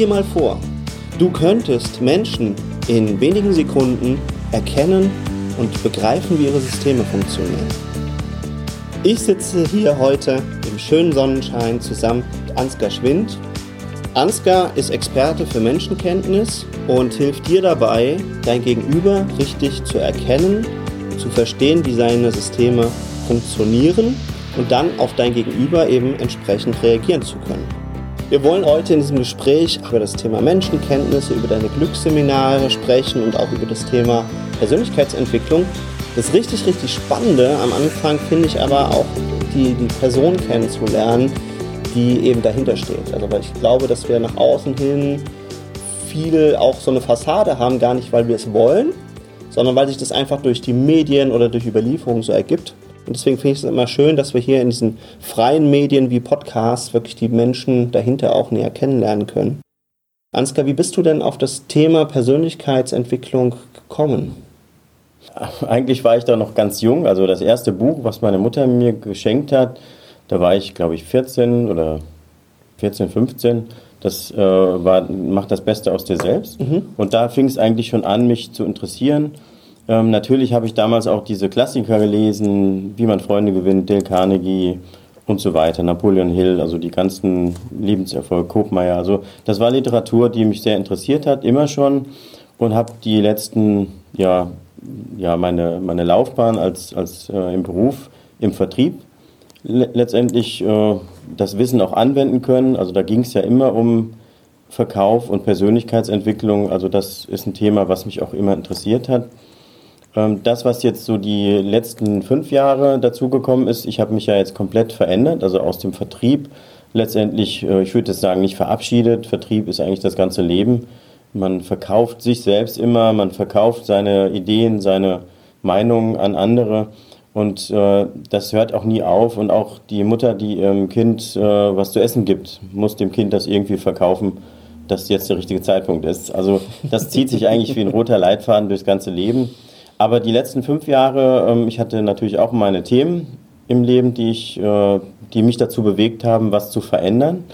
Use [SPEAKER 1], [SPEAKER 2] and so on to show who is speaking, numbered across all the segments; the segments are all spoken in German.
[SPEAKER 1] dir mal vor, du könntest Menschen in wenigen Sekunden erkennen und begreifen, wie ihre Systeme funktionieren. Ich sitze hier heute im schönen Sonnenschein zusammen mit Ansgar Schwind. Ansgar ist Experte für Menschenkenntnis und hilft dir dabei, dein Gegenüber richtig zu erkennen, zu verstehen, wie seine Systeme funktionieren und dann auf dein Gegenüber eben entsprechend reagieren zu können. Wir wollen heute in diesem Gespräch über das Thema Menschenkenntnisse, über deine Glücksseminare sprechen und auch über das Thema Persönlichkeitsentwicklung. Das richtig, richtig Spannende am Anfang finde ich aber auch, die, die Person kennenzulernen, die eben dahinter steht. Also weil ich glaube, dass wir nach außen hin viel auch so eine Fassade haben, gar nicht, weil wir es wollen, sondern weil sich das einfach durch die Medien oder durch Überlieferung so ergibt. Und deswegen finde ich es immer schön, dass wir hier in diesen freien Medien wie Podcasts wirklich die Menschen dahinter auch näher kennenlernen können. Ansgar, wie bist du denn auf das Thema Persönlichkeitsentwicklung gekommen?
[SPEAKER 2] Eigentlich war ich da noch ganz jung. Also das erste Buch, was meine Mutter mir geschenkt hat, da war ich, glaube ich, 14 oder 14, 15. Das äh, war Macht das Beste aus dir selbst. Mhm. Und da fing es eigentlich schon an, mich zu interessieren. Ähm, natürlich habe ich damals auch diese Klassiker gelesen, wie man Freunde gewinnt, Dale Carnegie und so weiter, Napoleon Hill, also die ganzen Lebenserfolge, Kopmeier. Also das war Literatur, die mich sehr interessiert hat, immer schon. Und habe die letzten, ja, ja meine, meine Laufbahn als, als äh, im Beruf, im Vertrieb letztendlich äh, das Wissen auch anwenden können. Also da ging es ja immer um Verkauf und Persönlichkeitsentwicklung. Also das ist ein Thema, was mich auch immer interessiert hat. Ähm, das, was jetzt so die letzten fünf Jahre dazugekommen ist, ich habe mich ja jetzt komplett verändert, also aus dem Vertrieb letztendlich, äh, ich würde jetzt sagen, nicht verabschiedet. Vertrieb ist eigentlich das ganze Leben. Man verkauft sich selbst immer, man verkauft seine Ideen, seine Meinungen an andere. Und äh, das hört auch nie auf. Und auch die Mutter, die ihrem Kind äh, was zu essen gibt, muss dem Kind das irgendwie verkaufen, dass jetzt der richtige Zeitpunkt ist. Also das zieht sich eigentlich wie ein roter Leitfaden durchs ganze Leben. Aber die letzten fünf Jahre, ähm, ich hatte natürlich auch meine Themen im Leben, die, ich, äh, die mich dazu bewegt haben, was zu verändern.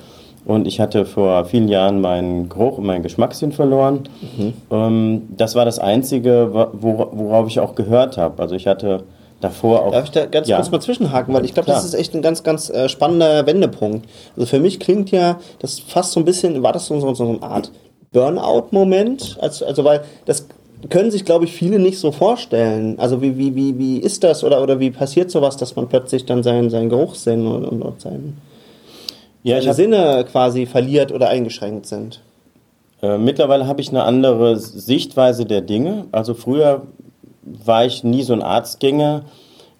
[SPEAKER 2] Und ich hatte vor vielen Jahren meinen Geruch und meinen Geschmackssinn verloren. Mhm. Ähm, das war das Einzige, worauf ich auch gehört habe. Also ich hatte davor auch.
[SPEAKER 1] Darf ich da ganz ja. kurz mal zwischenhaken, weil ich glaube, das ist echt ein ganz, ganz äh, spannender Wendepunkt. Also für mich klingt ja das fast so ein bisschen, war das so, so, so eine Art Burnout-Moment? Also, also weil das können sich, glaube ich, viele nicht so vorstellen. Also wie, wie, wie, wie ist das oder, oder wie passiert sowas, dass man plötzlich dann seinen, seinen Geruchssinn und, und, und seinen, ja, seine Sinne quasi verliert oder eingeschränkt sind?
[SPEAKER 2] Äh, mittlerweile habe ich eine andere Sichtweise der Dinge. Also früher war ich nie so ein Arztgänger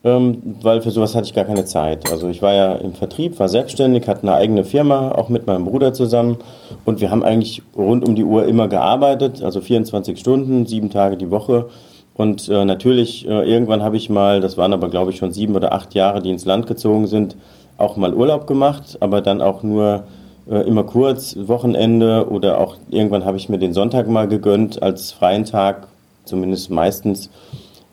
[SPEAKER 2] weil für sowas hatte ich gar keine Zeit. Also ich war ja im Vertrieb, war selbstständig, hatte eine eigene Firma, auch mit meinem Bruder zusammen und wir haben eigentlich rund um die Uhr immer gearbeitet, also 24 Stunden, sieben Tage die Woche. Und äh, natürlich, äh, irgendwann habe ich mal, das waren aber glaube ich schon sieben oder acht Jahre, die ins Land gezogen sind, auch mal Urlaub gemacht, aber dann auch nur äh, immer kurz, Wochenende oder auch irgendwann habe ich mir den Sonntag mal gegönnt als freien Tag, zumindest meistens.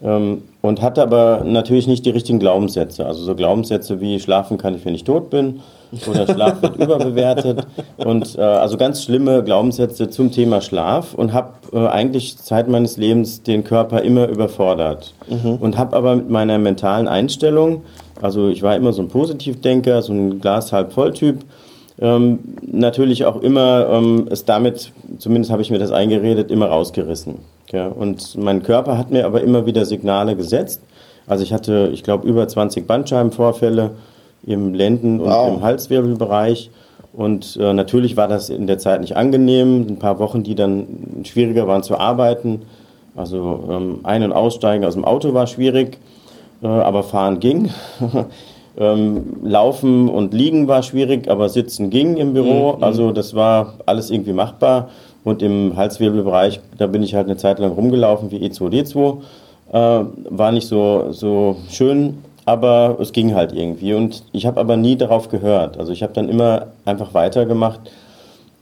[SPEAKER 2] Ähm, und hatte aber natürlich nicht die richtigen Glaubenssätze. Also so Glaubenssätze wie schlafen kann ich, wenn ich tot bin oder Schlaf wird überbewertet und äh, also ganz schlimme Glaubenssätze zum Thema Schlaf und habe äh, eigentlich Zeit meines Lebens den Körper immer überfordert mhm. und habe aber mit meiner mentalen Einstellung, also ich war immer so ein Positivdenker, so ein Glas halb voll Typ, ähm, natürlich auch immer ähm, es damit, zumindest habe ich mir das eingeredet, immer rausgerissen. Ja, und mein Körper hat mir aber immer wieder Signale gesetzt. Also ich hatte, ich glaube, über 20 Bandscheibenvorfälle im Lenden- und wow. im Halswirbelbereich. Und äh, natürlich war das in der Zeit nicht angenehm. Ein paar Wochen, die dann schwieriger waren zu arbeiten. Also ähm, Ein- und Aussteigen aus dem Auto war schwierig, äh, aber fahren ging. ähm, Laufen und Liegen war schwierig, aber Sitzen ging im Büro. Mhm. Also das war alles irgendwie machbar. Und im Halswirbelbereich, da bin ich halt eine Zeit lang rumgelaufen wie E2D2. Äh, war nicht so, so schön, aber es ging halt irgendwie. Und ich habe aber nie darauf gehört. Also ich habe dann immer einfach weitergemacht.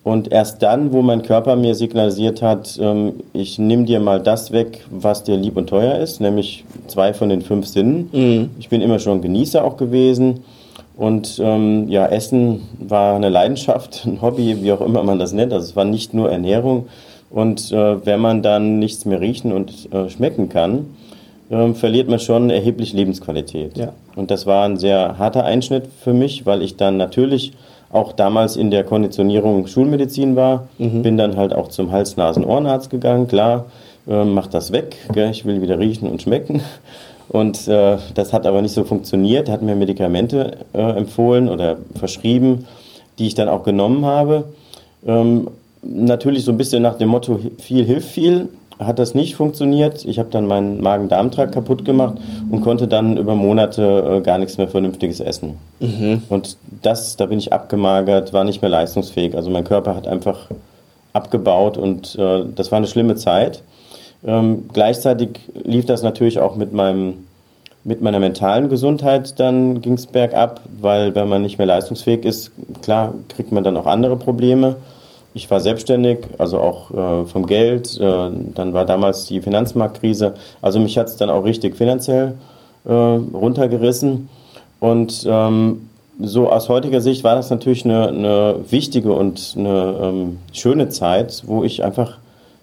[SPEAKER 2] Und erst dann, wo mein Körper mir signalisiert hat, ähm, ich nehme dir mal das weg, was dir lieb und teuer ist, nämlich zwei von den fünf Sinnen. Mhm. Ich bin immer schon Genießer auch gewesen Und ähm, ja, Essen war eine Leidenschaft, ein Hobby, wie auch immer man das nennt. Also es war nicht nur Ernährung. Und äh, wenn man dann nichts mehr riechen und äh, schmecken kann, äh, verliert man schon erheblich Lebensqualität. Ja. Und das war ein sehr harter Einschnitt für mich, weil ich dann natürlich auch damals in der Konditionierung Schulmedizin war. Mhm. Bin dann halt auch zum Hals-Nasen-Ohrenarzt gegangen. Klar, äh, mach das weg. Gell? Ich will wieder riechen und schmecken. Und äh, das hat aber nicht so funktioniert. Er hat mir Medikamente äh, empfohlen oder verschrieben, die ich dann auch genommen habe. Ähm, natürlich so ein bisschen nach dem Motto, viel hilft viel hat das nicht funktioniert. Ich habe dann meinen Magen-Darm-Trakt kaputt gemacht und konnte dann über Monate äh, gar nichts mehr Vernünftiges essen. Mhm. Und das, da bin ich abgemagert, war nicht mehr leistungsfähig. Also mein Körper hat einfach abgebaut und äh, das war eine schlimme Zeit. Ähm, gleichzeitig lief das natürlich auch mit meinem mit meiner mentalen Gesundheit dann ging es bergab, weil wenn man nicht mehr leistungsfähig ist, klar kriegt man dann auch andere Probleme. Ich war selbstständig, also auch äh, vom Geld. Äh, dann war damals die Finanzmarktkrise. Also mich hat es dann auch richtig finanziell äh, runtergerissen. Und ähm, so aus heutiger Sicht war das natürlich eine, eine wichtige und eine ähm, schöne Zeit, wo ich einfach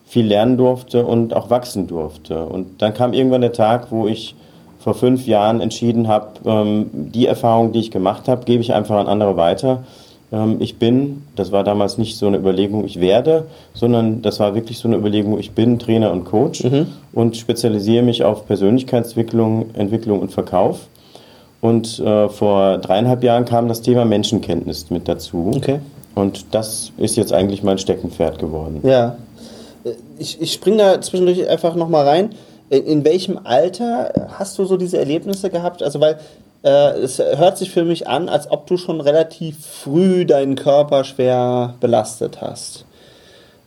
[SPEAKER 2] viel lernen durfte und auch wachsen durfte. Und dann kam irgendwann der Tag, wo ich vor fünf Jahren entschieden habe, ähm, die Erfahrung, die ich gemacht habe, gebe ich einfach an andere weiter ähm, ich bin, das war damals nicht so eine Überlegung, ich werde, sondern das war wirklich so eine Überlegung, ich bin Trainer und Coach mhm. und spezialisiere mich auf Persönlichkeitsentwicklung Entwicklung und Verkauf. Und äh, vor dreieinhalb Jahren kam das Thema Menschenkenntnis mit dazu. Okay. Und das ist jetzt eigentlich mein Steckenpferd geworden.
[SPEAKER 1] Ja. Ich, ich springe da zwischendurch einfach nochmal rein. In, in welchem Alter hast du so diese Erlebnisse gehabt? Also, weil äh, es hört sich für mich an, als ob du schon relativ früh deinen Körper schwer belastet hast.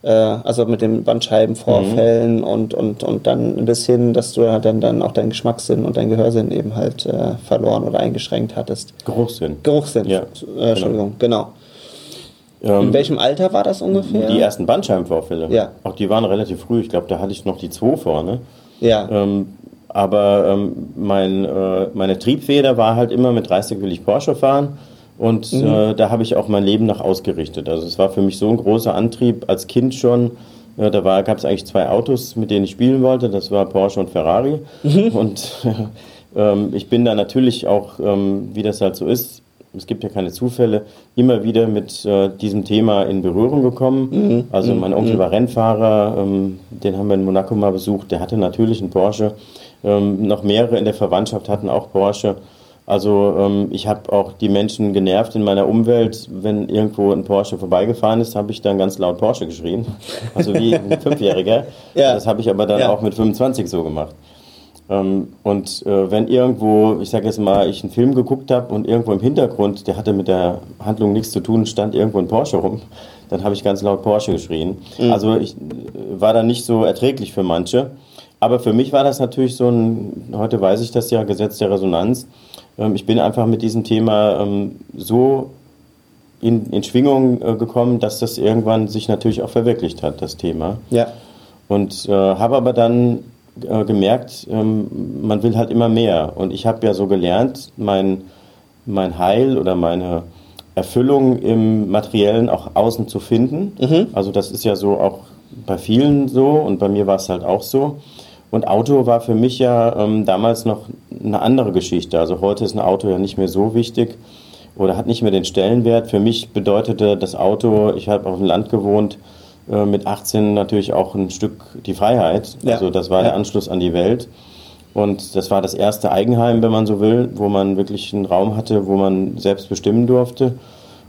[SPEAKER 1] Äh, also mit den Bandscheibenvorfällen mhm. und, und, und dann bis hin, dass du dann, dann auch deinen Geschmackssinn und deinen Gehörsinn eben halt äh, verloren oder eingeschränkt hattest.
[SPEAKER 2] Geruchssinn.
[SPEAKER 1] Geruchssinn, ja. Äh, Entschuldigung, genau. Genau. In ähm, welchem Alter war das ungefähr?
[SPEAKER 2] Die ersten Bandscheibenvorfälle.
[SPEAKER 1] Ja.
[SPEAKER 2] Auch die waren relativ früh. Ich glaube, da hatte ich noch die zwei vorne.
[SPEAKER 1] Ja.
[SPEAKER 2] Ähm, aber ähm, mein, äh, meine Triebfeder war halt immer mit 30 will ich Porsche fahren. Und mhm. äh, da habe ich auch mein Leben nach ausgerichtet. Also es war für mich so ein großer Antrieb als Kind schon. Äh, da gab es eigentlich zwei Autos, mit denen ich spielen wollte. Das war Porsche und Ferrari. Mhm. Und ähm, ich bin da natürlich auch, ähm, wie das halt so ist, es gibt ja keine Zufälle, immer wieder mit äh, diesem Thema in Berührung gekommen. Mhm. Also mein Onkel mhm. war Rennfahrer, ähm, den haben wir in Monaco mal besucht, der hatte natürlich einen Porsche. Ähm, noch mehrere in der Verwandtschaft hatten auch Porsche. Also ähm, ich habe auch die Menschen genervt in meiner Umwelt. Wenn irgendwo ein Porsche vorbeigefahren ist, habe ich dann ganz laut Porsche geschrien. Also wie ein Fünfjähriger. ja. Das habe ich aber dann ja. auch mit 25 so gemacht. Ähm, und äh, wenn irgendwo, ich sage jetzt mal, ich einen Film geguckt habe und irgendwo im Hintergrund, der hatte mit der Handlung nichts zu tun, stand irgendwo ein Porsche rum, dann habe ich ganz laut Porsche geschrien. Mhm. Also ich äh, war dann nicht so erträglich für manche. Aber für mich war das natürlich so ein, heute weiß ich das ja, Gesetz der Resonanz. Ähm, ich bin einfach mit diesem Thema ähm, so in, in Schwingung äh, gekommen, dass das irgendwann sich natürlich auch verwirklicht hat, das Thema.
[SPEAKER 1] Ja.
[SPEAKER 2] Und äh, habe aber dann äh, gemerkt, ähm, man will halt immer mehr. Und ich habe ja so gelernt, mein, mein Heil oder meine Erfüllung im Materiellen auch außen zu finden. Mhm. Also das ist ja so auch bei vielen so und bei mir war es halt auch so. Und Auto war für mich ja ähm, damals noch eine andere Geschichte. Also heute ist ein Auto ja nicht mehr so wichtig oder hat nicht mehr den Stellenwert. Für mich bedeutete das Auto, ich habe auf dem Land gewohnt, äh, mit 18 natürlich auch ein Stück die Freiheit. Ja. Also das war ja. der Anschluss an die Welt. Und das war das erste Eigenheim, wenn man so will, wo man wirklich einen Raum hatte, wo man selbst bestimmen durfte.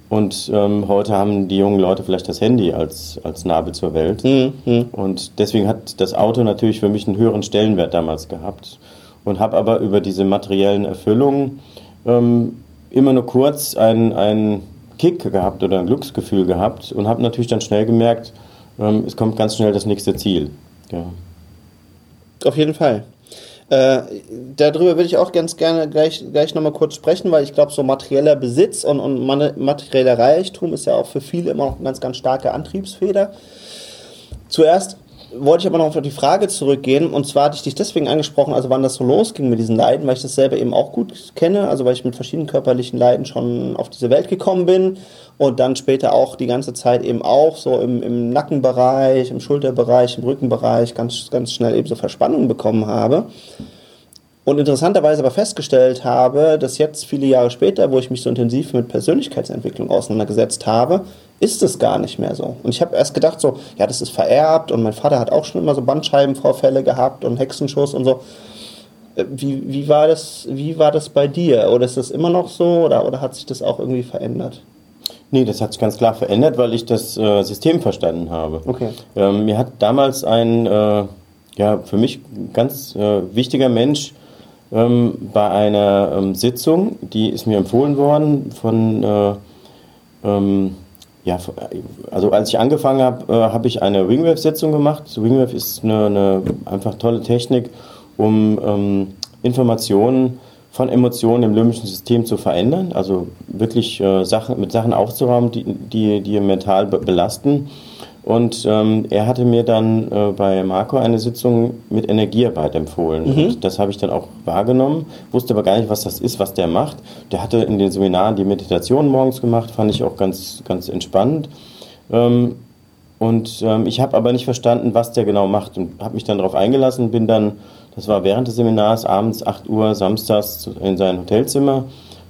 [SPEAKER 2] Und ähm, heute haben die jungen Leute vielleicht das Handy als, als Nabel zur Welt. Mhm. Und deswegen hat das Auto natürlich für mich einen höheren Stellenwert damals gehabt. Und habe aber über diese materiellen Erfüllungen ähm, immer nur kurz einen, einen Kick gehabt oder ein Glücksgefühl gehabt und habe natürlich dann schnell gemerkt, ähm, es kommt ganz schnell das nächste Ziel. Ja.
[SPEAKER 1] Auf jeden Fall. Äh, darüber würde ich auch ganz gerne gleich, gleich nochmal kurz sprechen, weil ich glaube, so materieller Besitz und, und materieller Reichtum ist ja auch für viele immer noch eine ganz, ganz starke Antriebsfeder. Zuerst wollte ich aber noch auf die Frage zurückgehen. Und zwar hatte ich dich deswegen angesprochen, also wann das so losging mit diesen Leiden, weil ich das selber eben auch gut kenne, also weil ich mit verschiedenen körperlichen Leiden schon auf diese Welt gekommen bin und dann später auch die ganze Zeit eben auch so im, im Nackenbereich, im Schulterbereich, im Rückenbereich ganz, ganz schnell eben so Verspannungen bekommen habe. Und interessanterweise aber festgestellt habe, dass jetzt viele Jahre später, wo ich mich so intensiv mit Persönlichkeitsentwicklung auseinandergesetzt habe, ist es gar nicht mehr so. Und ich habe erst gedacht so, ja, das ist vererbt und mein Vater hat auch schon immer so Bandscheibenvorfälle gehabt und Hexenschuss und so. Äh, wie, wie, war das, wie war das bei dir? Oder ist das immer noch so oder, oder hat sich das auch irgendwie verändert?
[SPEAKER 2] Nee, das hat sich ganz klar verändert, weil ich das äh, System verstanden habe.
[SPEAKER 1] Okay.
[SPEAKER 2] Ähm, mir hat damals ein, äh, ja, für mich ganz äh, wichtiger Mensch ähm, bei einer ähm, Sitzung, die ist mir empfohlen worden von, äh, ähm, ja, also als ich angefangen habe, äh, habe ich eine Wingwave-Sitzung gemacht. Wingwave ist eine, eine, einfach tolle Technik, um ähm, Informationen von Emotionen im limbischen System zu verändern, also wirklich äh, Sachen, mit Sachen aufzuräumen, die, die, die mental be belasten und ähm, er hatte mir dann äh, bei Marco eine Sitzung mit Energiearbeit empfohlen. Mhm. Und das habe ich dann auch wahrgenommen, wusste aber gar nicht, was das ist, was der macht. Der hatte in den Seminaren die Meditation morgens gemacht, fand ich auch ganz, ganz entspannend. Ähm, und ähm, ich habe aber nicht verstanden, was der genau macht und habe mich dann darauf eingelassen, bin dann, das war während des Seminars, abends 8 Uhr, samstags in sein Hotelzimmer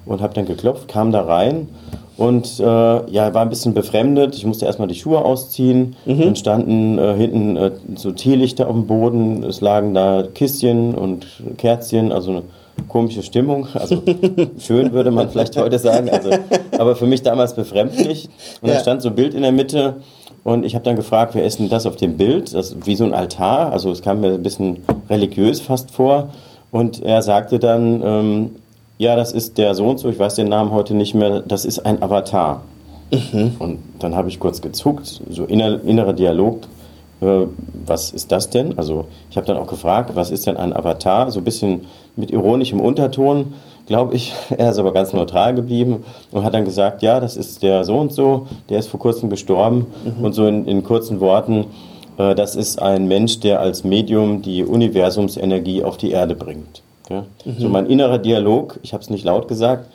[SPEAKER 2] und habe dann geklopft, kam da rein und äh, ja, war ein bisschen befremdet. Ich musste erstmal die Schuhe ausziehen. Mhm. Dann standen äh, hinten äh, so Teelichter auf dem Boden. Es lagen da Kistchen und Kerzchen, also eine komische Stimmung. Also schön würde man vielleicht heute sagen. Also, aber für mich damals befremdlich. Und ja. da stand so ein Bild in der Mitte. Und ich habe dann gefragt, wer ist denn das auf dem Bild? Das wie so ein Altar. Also es kam mir ein bisschen religiös fast vor. Und er sagte dann, ähm, ja, das ist der so und so, ich weiß den Namen heute nicht mehr, das ist ein Avatar. Mhm. Und dann habe ich kurz gezuckt, so inner, innerer Dialog, äh, was ist das denn? Also ich habe dann auch gefragt, was ist denn ein Avatar? So ein bisschen mit ironischem Unterton, glaube ich. Er ist aber ganz neutral geblieben und hat dann gesagt, ja, das ist der so und so, der ist vor kurzem gestorben. Mhm. Und so in, in kurzen Worten, äh, das ist ein Mensch, der als Medium die Universumsenergie auf die Erde bringt. Ja? Mhm. So mein innerer Dialog, ich habe es nicht laut gesagt,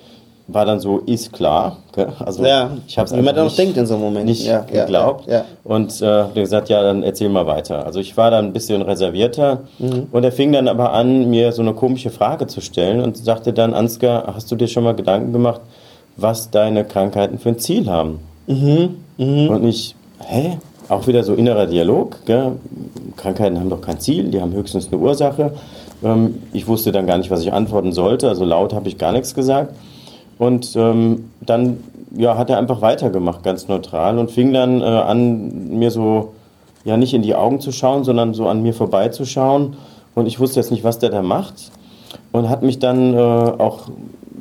[SPEAKER 2] war dann so, ist klar. Okay?
[SPEAKER 1] Also ja, ich habe es man auch denkt in so einem Moment.
[SPEAKER 2] Nicht ja, geglaubt. Ja, ja. Und äh, gesagt, ja, dann erzähl mal weiter. Also ich war dann ein bisschen reservierter mhm. und er fing dann aber an, mir so eine komische Frage zu stellen und sagte dann, Ansgar, hast du dir schon mal Gedanken gemacht, was deine Krankheiten für ein Ziel haben? Mhm. Mhm. Und ich, hä? Auch wieder so innerer Dialog. Gell? Krankheiten haben doch kein Ziel, die haben höchstens eine Ursache. Ähm, ich wusste dann gar nicht, was ich antworten sollte, also laut habe ich gar nichts gesagt. Und ähm, dann ja, hat er einfach weitergemacht, ganz neutral, und fing dann äh, an, mir so, ja, nicht in die Augen zu schauen, sondern so an mir vorbeizuschauen. Und ich wusste jetzt nicht, was der da macht. Und hat mich dann äh, auch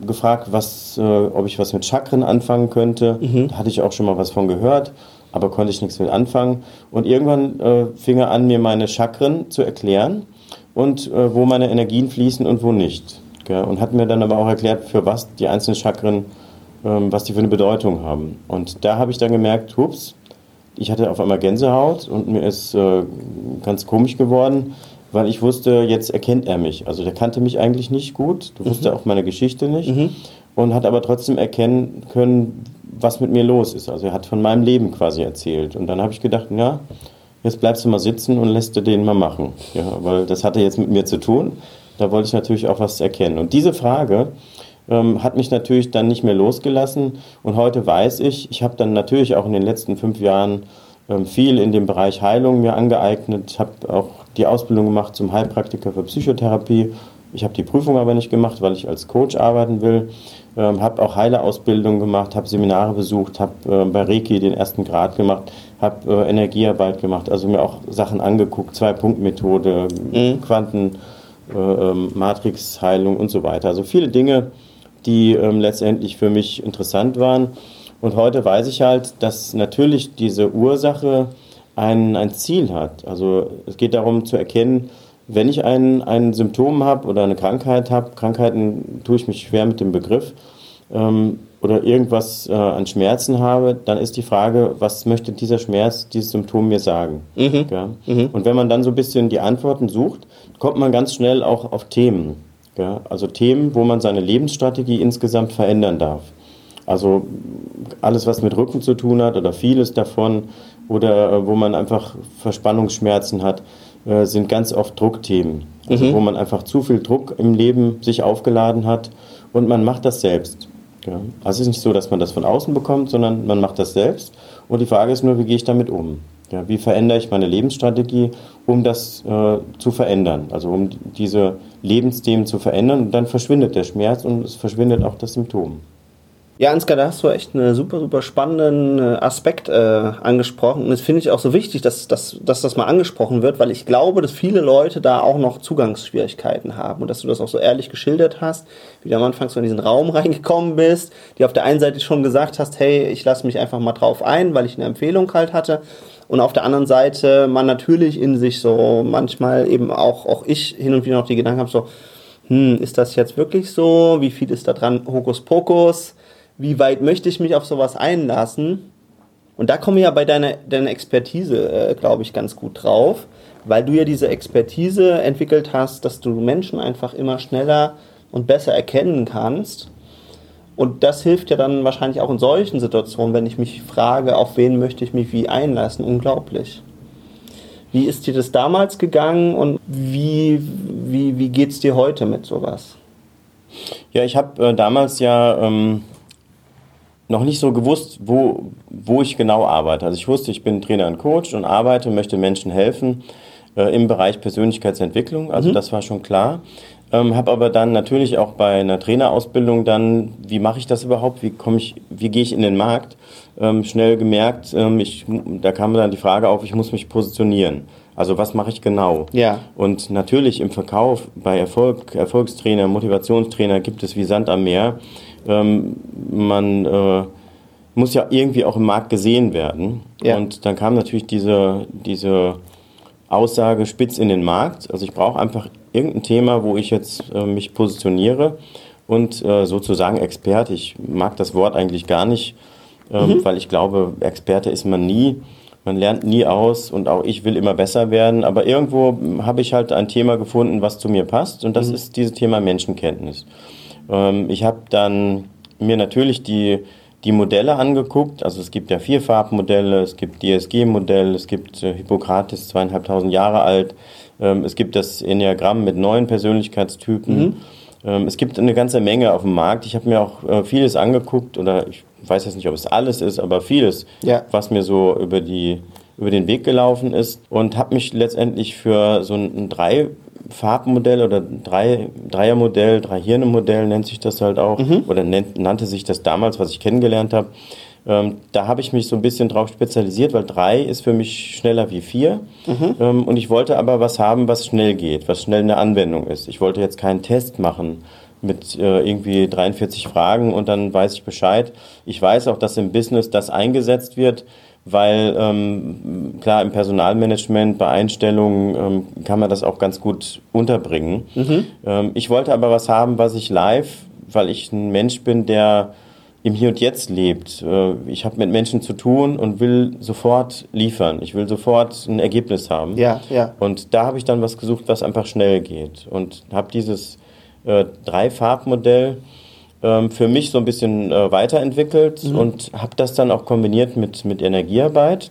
[SPEAKER 2] gefragt, was, äh, ob ich was mit Chakren anfangen könnte. Mhm. Da hatte ich auch schon mal was von gehört, aber konnte ich nichts mit anfangen. Und irgendwann äh, fing er an, mir meine Chakren zu erklären und äh, wo meine Energien fließen und wo nicht. Gell? Und hat mir dann aber auch erklärt, für was die einzelnen Chakren, ähm, was die für eine Bedeutung haben. Und da habe ich dann gemerkt, hups, ich hatte auf einmal Gänsehaut und mir ist äh, ganz komisch geworden, weil ich wusste, jetzt erkennt er mich. Also der kannte mich eigentlich nicht gut, du mhm. wusste auch meine Geschichte nicht mhm. und hat aber trotzdem erkennen können, was mit mir los ist. Also er hat von meinem Leben quasi erzählt. Und dann habe ich gedacht, ja, jetzt bleibst du mal sitzen und lässt du den mal machen. Ja, weil das hatte jetzt mit mir zu tun. Da wollte ich natürlich auch was erkennen. Und diese Frage ähm, hat mich natürlich dann nicht mehr losgelassen. Und heute weiß ich, ich habe dann natürlich auch in den letzten fünf Jahren ähm, viel in dem Bereich Heilung mir angeeignet, habe auch die Ausbildung gemacht zum Heilpraktiker für Psychotherapie. Ich habe die Prüfung aber nicht gemacht, weil ich als Coach arbeiten will. Ähm, habe auch Heilerausbildung gemacht, habe Seminare besucht, habe äh, bei Reiki den ersten Grad gemacht, habe äh, Energiearbeit gemacht, also mir auch Sachen angeguckt, Zwei-Punkt-Methode, mhm. Quanten, äh, ähm, Matrix-Heilung und so weiter. Also viele Dinge, die ähm, letztendlich für mich interessant waren. Und heute weiß ich halt, dass natürlich diese Ursache ein, ein Ziel hat. Also es geht darum zu erkennen, wenn ich ein, ein Symptom habe oder eine Krankheit habe, Krankheiten tue ich mich schwer mit dem Begriff, ähm, oder irgendwas äh, an Schmerzen habe, dann ist die Frage, was möchte dieser Schmerz, dieses Symptom mir sagen? Mhm. Ja? Mhm. Und wenn man dann so ein bisschen die Antworten sucht, kommt man ganz schnell auch auf Themen. Ja? Also Themen, wo man seine Lebensstrategie insgesamt verändern darf. Also alles, was mit Rücken zu tun hat oder vieles davon oder äh, wo man einfach Verspannungsschmerzen hat, äh, sind ganz oft Druckthemen. Also mhm. wo man einfach zu viel Druck im Leben sich aufgeladen hat und man macht das selbst. Ja. Also es ist nicht so, dass man das von außen bekommt, sondern man macht das selbst. Und die Frage ist nur, wie gehe ich damit um? Ja, wie verändere ich meine Lebensstrategie, um das äh, zu verändern? Also um diese Lebensthemen zu verändern und dann verschwindet der Schmerz und es verschwindet auch das Symptom.
[SPEAKER 1] Ja, Ansgar, da hast du echt einen super, super spannenden äh, Aspekt äh, angesprochen. Und das finde ich auch so wichtig, dass, dass, dass das mal angesprochen wird, weil ich glaube, dass viele Leute da auch noch Zugangsschwierigkeiten haben und dass du das auch so ehrlich geschildert hast, wie du am Anfang so in diesen Raum reingekommen bist, die auf der einen Seite schon gesagt hast, hey, ich lasse mich einfach mal drauf ein, weil ich eine Empfehlung halt hatte. Und auf der anderen Seite man natürlich in sich so manchmal eben auch, auch ich hin und wieder noch die Gedanken habe, so, hm, ist das jetzt wirklich so? Wie viel ist da dran Hokuspokus? Wie weit möchte ich mich auf sowas einlassen? Und da komme ich ja bei deiner, deiner Expertise, äh, glaube ich, ganz gut drauf, weil du ja diese Expertise entwickelt hast, dass du Menschen einfach immer schneller und besser erkennen kannst. Und das hilft ja dann wahrscheinlich auch in solchen Situationen, wenn ich mich frage, auf wen möchte ich mich wie einlassen. Unglaublich. Wie ist dir das damals gegangen und wie, wie, wie geht es dir heute mit sowas?
[SPEAKER 2] Ja, ich habe äh, damals ja ähm, noch nicht so gewusst, wo, wo ich genau arbeite. Also ich wusste, ich bin Trainer und Coach und arbeite, möchte Menschen helfen äh, im Bereich Persönlichkeitsentwicklung. Also mhm. das war schon klar. Ähm, habe aber dann natürlich auch bei einer Trainerausbildung dann, wie mache ich das überhaupt? Wie komme ich, wie gehe ich in den Markt? Ähm, schnell gemerkt, ähm, ich, da kam dann die Frage auf, ich muss mich positionieren. Also was mache ich genau?
[SPEAKER 1] Ja.
[SPEAKER 2] Und natürlich im Verkauf bei Erfolg, Erfolgstrainer, Motivationstrainer gibt es wie Sand am Meer. Ähm, man äh, muss ja irgendwie auch im Markt gesehen werden. Ja. Und dann kam natürlich diese, diese Aussage spitz in den Markt. Also ich brauche einfach irgendein Thema, wo ich jetzt äh, mich positioniere und äh, sozusagen Experte. Ich mag das Wort eigentlich gar nicht, ähm, mhm. weil ich glaube, Experte ist man nie. Man lernt nie aus und auch ich will immer besser werden. Aber irgendwo habe ich halt ein Thema gefunden, was zu mir passt und das mhm. ist dieses Thema Menschenkenntnis. Ähm, ich habe dann mir natürlich die, die Modelle angeguckt. Also es gibt ja vier Farbmodelle, es gibt DSG-Modell, es gibt äh, Hippokrates, zweieinhalbtausend Jahre alt. Ähm, es gibt das Enneagramm mit neun Persönlichkeitstypen. Mhm. Ähm, es gibt eine ganze Menge auf dem Markt. Ich habe mir auch äh, vieles angeguckt oder ich weiß jetzt nicht, ob es alles ist, aber vieles, ja. was mir so über die über den Weg gelaufen ist und habe mich letztendlich für so ein drei Farbmodell oder drei, Dreiermodell, drei Hirne-Modell nennt sich das halt auch, mhm. oder nannte sich das damals, was ich kennengelernt habe. Ähm, da habe ich mich so ein bisschen drauf spezialisiert, weil drei ist für mich schneller wie vier. Mhm. Ähm, und ich wollte aber was haben, was schnell geht, was schnell eine Anwendung ist. Ich wollte jetzt keinen Test machen mit äh, irgendwie 43 Fragen und dann weiß ich Bescheid. Ich weiß auch, dass im Business das eingesetzt wird weil ähm, klar im Personalmanagement bei Einstellungen ähm, kann man das auch ganz gut unterbringen. Mhm. Ähm, ich wollte aber was haben, was ich live, weil ich ein Mensch bin, der im Hier und Jetzt lebt. Äh, ich habe mit Menschen zu tun und will sofort liefern. Ich will sofort ein Ergebnis haben.
[SPEAKER 1] Ja, ja.
[SPEAKER 2] Und da habe ich dann was gesucht, was einfach schnell geht und habe dieses äh, Drei-Farbmodell ähm, für mich so ein bisschen äh, weiterentwickelt mhm. und habe das dann auch kombiniert mit, mit Energiearbeit.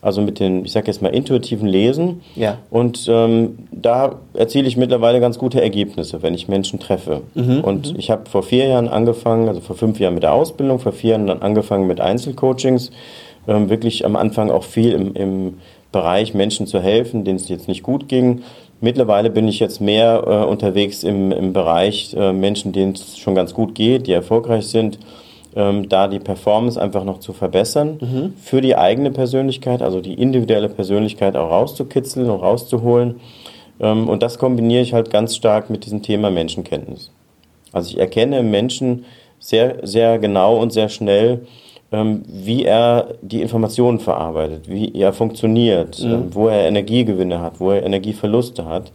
[SPEAKER 2] Also mit den, ich sage jetzt mal, intuitiven Lesen.
[SPEAKER 1] Ja.
[SPEAKER 2] Und ähm, da erziele ich mittlerweile ganz gute Ergebnisse, wenn ich Menschen treffe. Mhm. Und mhm. ich habe vor vier Jahren angefangen, also vor fünf Jahren mit der Ausbildung, vor vier Jahren dann angefangen mit Einzelcoachings. Ähm, wirklich am Anfang auch viel im, im Bereich Menschen zu helfen, denen es jetzt nicht gut ging. Mittlerweile bin ich jetzt mehr äh, unterwegs im, im Bereich äh, Menschen, denen es schon ganz gut geht, die erfolgreich sind, ähm, da die Performance einfach noch zu verbessern, mhm. für die eigene Persönlichkeit, also die individuelle Persönlichkeit auch rauszukitzeln und rauszuholen. Ähm, und das kombiniere ich halt ganz stark mit diesem Thema Menschenkenntnis. Also ich erkenne im Menschen sehr, sehr genau und sehr schnell, wie er die Informationen verarbeitet, wie er funktioniert, mhm. Ähm, wo er Energiegewinne hat, wo er Energieverluste hat.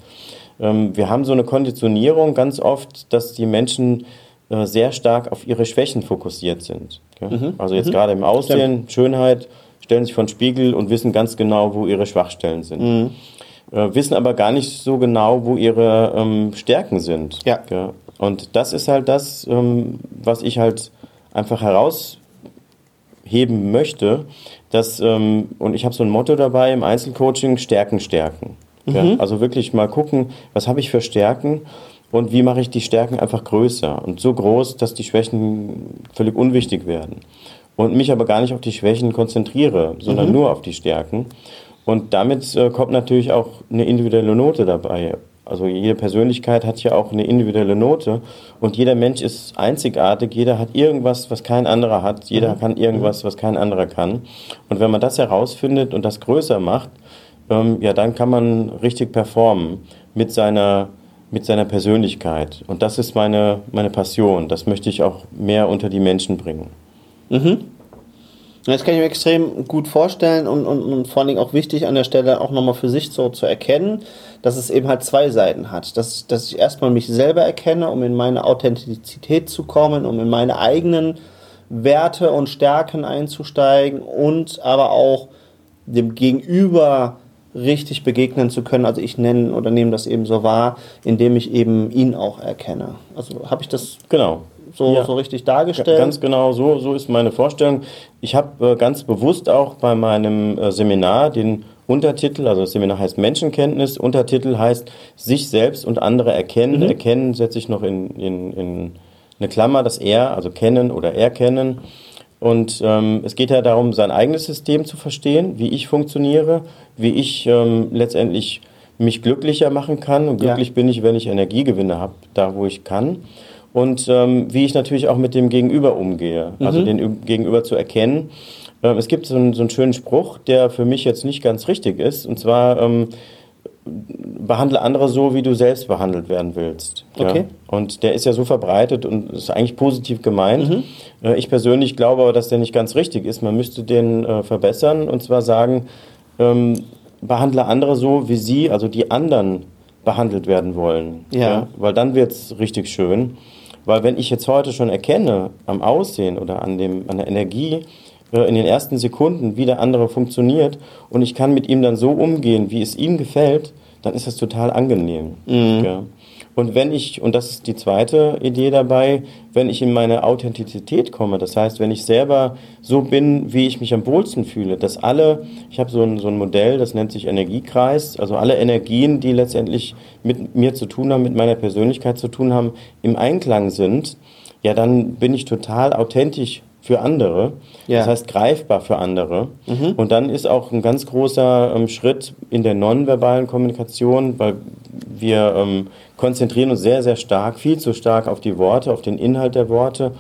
[SPEAKER 2] Ähm, wir haben so eine Konditionierung ganz oft, dass die Menschen äh, sehr stark auf ihre Schwächen fokussiert sind. Mhm. Also jetzt mhm. gerade im Aussehen, Stimmt. Schönheit, stellen sich vor den Spiegel und wissen ganz genau, wo ihre Schwachstellen sind. Mhm. Äh, wissen aber gar nicht so genau, wo ihre ähm, Stärken sind. Ja. Und das ist halt das, ähm, was ich halt einfach herausheben möchte. Dass, ähm, und ich habe so ein Motto dabei im Einzelcoaching, Stärken stärken. Mhm. Also wirklich mal gucken, was habe ich für Stärken und wie mache ich die Stärken einfach größer und so groß, dass die Schwächen völlig unwichtig werden. Und mich aber gar nicht auf die Schwächen konzentriere, sondern mhm. nur auf die Stärken. Und damit äh, kommt natürlich auch eine individuelle Note dabei. Also jede Persönlichkeit hat ja auch eine individuelle Note und jeder Mensch ist einzigartig, jeder hat irgendwas, was kein anderer hat, jeder mhm. kann irgendwas, was kein anderer kann. Und wenn man das herausfindet und das größer macht, ähm, ja, dann kann man richtig performen mit seiner mit seiner Persönlichkeit. Und das ist meine, meine Passion. Das möchte ich auch mehr unter die Menschen bringen.
[SPEAKER 1] Mhm. Das kann ich mir extrem gut vorstellen und, und, und vor allen Dingen auch wichtig an der Stelle auch nochmal für sich so zu erkennen, dass es eben halt zwei Seiten hat. Dass, dass ich erstmal mich selber erkenne, um in meine Authentizität zu kommen, um in meine eigenen Werte und Stärken einzusteigen und aber auch dem Gegenüber richtig begegnen zu können. Also ich nenne oder nehme das eben so wahr, indem ich eben ihn auch erkenne. Also habe ich das
[SPEAKER 2] genau
[SPEAKER 1] so, ja. so richtig dargestellt?
[SPEAKER 2] Ganz genau, so, so ist meine Vorstellung. Ich habe äh, ganz bewusst auch bei meinem äh, Seminar den Untertitel, also das Seminar heißt Menschenkenntnis, Untertitel heißt sich selbst und andere erkennen. Mhm. Erkennen setze ich noch in, in, in eine Klammer, das Er, also kennen oder erkennen. Und ähm, es geht ja darum, sein eigenes System zu verstehen, wie ich funktioniere, wie ich ähm, letztendlich mich glücklicher machen kann. Und glücklich ja. bin ich, wenn ich Energiegewinne habe, da wo ich kann. Und ähm, wie ich natürlich auch mit dem Gegenüber umgehe, also mhm. also den Gegenüber zu erkennen. Ähm, es gibt so einen, so einen schönen Spruch, der für mich jetzt nicht ganz richtig ist. Und zwar, ähm, behandle andere so, wie du selbst behandelt werden willst. Okay. Ja? Und der ist ja so verbreitet und ist eigentlich positiv gemeint. Mhm. Äh, ich persönlich glaube aber, dass der nicht ganz richtig ist. Man müsste den äh, verbessern und zwar sagen, ähm, behandle andere so, wie sie, also die anderen, behandelt werden wollen. Ja. ja? Weil dann wird es richtig schön. Weil wenn ich jetzt heute schon erkenne, am Aussehen oder an, dem, an der Energie, in den ersten Sekunden, wie der andere funktioniert und ich kann mit ihm dann so umgehen, wie es ihm gefällt, dann ist das total angenehm. Mhm. Ja. Und wenn ich, und das ist die zweite Idee dabei, wenn ich in meine Authentizität komme, das heißt, wenn ich selber so bin, wie ich mich am wohlsten fühle, dass alle, ich habe so ein, so ein Modell, das nennt sich Energiekreis, also alle Energien, die letztendlich mit mir zu tun haben, mit meiner Persönlichkeit zu tun haben, im Einklang sind, ja, dann bin ich total authentisch für andere. Ja. Das heißt greifbar für andere. Mhm. Und dann ist auch ein ganz großer ähm, Schritt in der nonverbalen Kommunikation, weil wir ähm, konzentrieren uns sehr, sehr stark, viel zu stark auf die Worte, auf den Inhalt der Worte.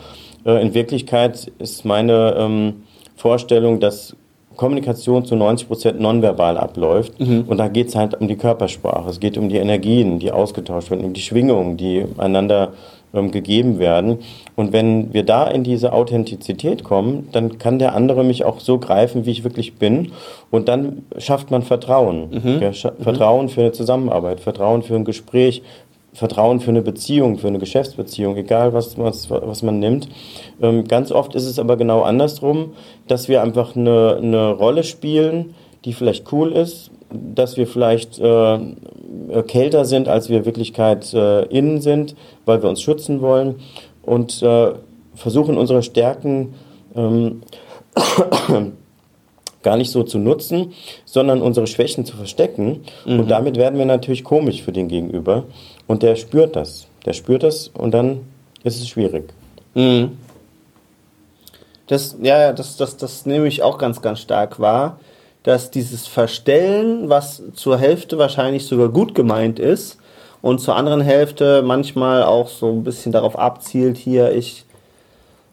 [SPEAKER 2] Äh, in Wirklichkeit ist meine ähm, Vorstellung, dass Kommunikation zu 90 Prozent nonverbal abläuft. Mhm. Und da geht es halt um die Körpersprache. Es geht um die Energien, die ausgetauscht werden, um die Schwingungen, die einander ähm, gegeben werden. Und wenn wir da in diese Authentizität kommen, dann kann der andere mich auch so greifen, wie ich wirklich bin. Und dann schafft man Vertrauen. Mhm. Ja, mhm. Vertrauen für eine Zusammenarbeit, Vertrauen für ein Gespräch, Vertrauen für eine Beziehung, für eine Geschäftsbeziehung, egal was, was, was man nimmt. Ähm, ganz oft ist es aber genau andersrum, dass wir einfach eine, eine Rolle spielen, die vielleicht cool ist, dass wir vielleicht äh, kälter sind, als wir Wirklichkeit äh, innen sind, weil wir uns schützen wollen und äh, versuchen unsere Stärken ähm, gar nicht so zu nutzen, sondern unsere Schwächen zu verstecken. Mhm. Und damit werden wir natürlich komisch für den Gegenüber. Und der spürt das. Der spürt das und dann ist es schwierig. Mhm.
[SPEAKER 1] Das, ja, das, das, das nehme ich auch ganz, ganz stark wahr dass dieses Verstellen, was zur Hälfte wahrscheinlich sogar gut gemeint ist und zur anderen Hälfte manchmal auch so ein bisschen darauf abzielt, hier, ich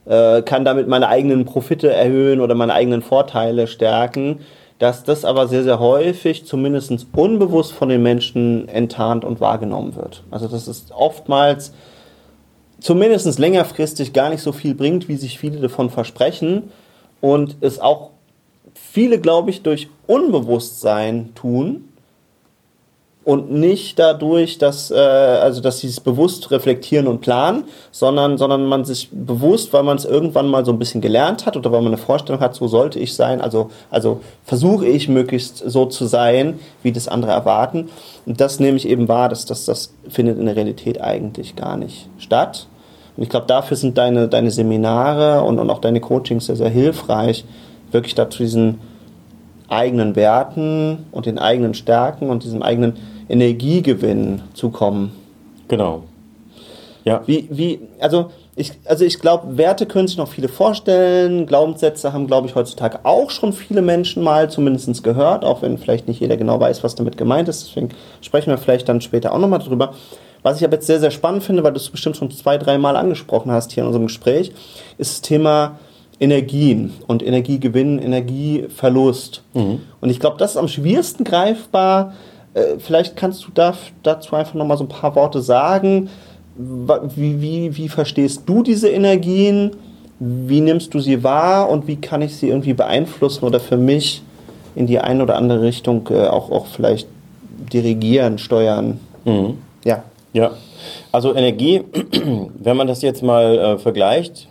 [SPEAKER 1] äh, kann damit meine eigenen Profite erhöhen oder meine eigenen Vorteile stärken, dass das aber sehr, sehr häufig, zumindest unbewusst von den Menschen enttarnt und wahrgenommen wird. Also das ist oftmals zumindest längerfristig gar nicht so viel bringt, wie sich viele davon versprechen und es auch viele, glaube ich, durch Unbewusstsein tun, und nicht dadurch, dass, äh, also dass sie es bewusst reflektieren und planen, sondern, sondern man sich bewusst, weil man es irgendwann mal so ein bisschen gelernt hat oder weil man eine Vorstellung hat, so sollte ich sein, also, also versuche ich möglichst so zu sein, wie das andere erwarten. Und das nehme ich eben wahr, dass das, das findet in der Realität eigentlich gar nicht statt. Und ich glaube, dafür sind deine, deine Seminare und, und auch deine Coachings sehr, sehr hilfreich, wirklich dazu diesen eigenen Werten und den eigenen Stärken und diesem eigenen Energiegewinn zu kommen.
[SPEAKER 2] Genau.
[SPEAKER 1] Ja. Wie, wie, also ich, also ich glaube, Werte können sich noch viele vorstellen. Glaubenssätze haben, glaube ich, heutzutage auch schon viele Menschen mal zumindest gehört, auch wenn vielleicht nicht jeder genau weiß, was damit gemeint ist. Deswegen sprechen wir vielleicht dann später auch nochmal drüber. Was ich aber jetzt sehr, sehr spannend finde, weil du es bestimmt schon zwei, drei Mal angesprochen hast hier in unserem Gespräch, ist das Thema Energien und Energiegewinn, Energieverlust. Mhm. Und ich glaube, das ist am schwierigsten greifbar, äh, vielleicht kannst du da, dazu einfach nochmal so ein paar Worte sagen. Wie, wie, wie verstehst du diese Energien? Wie nimmst du sie wahr und wie kann ich sie irgendwie beeinflussen oder für mich in die eine oder andere Richtung äh, auch, auch vielleicht dirigieren, steuern?
[SPEAKER 2] Mhm. Ja. Ja, also Energie, wenn man das jetzt mal äh, vergleicht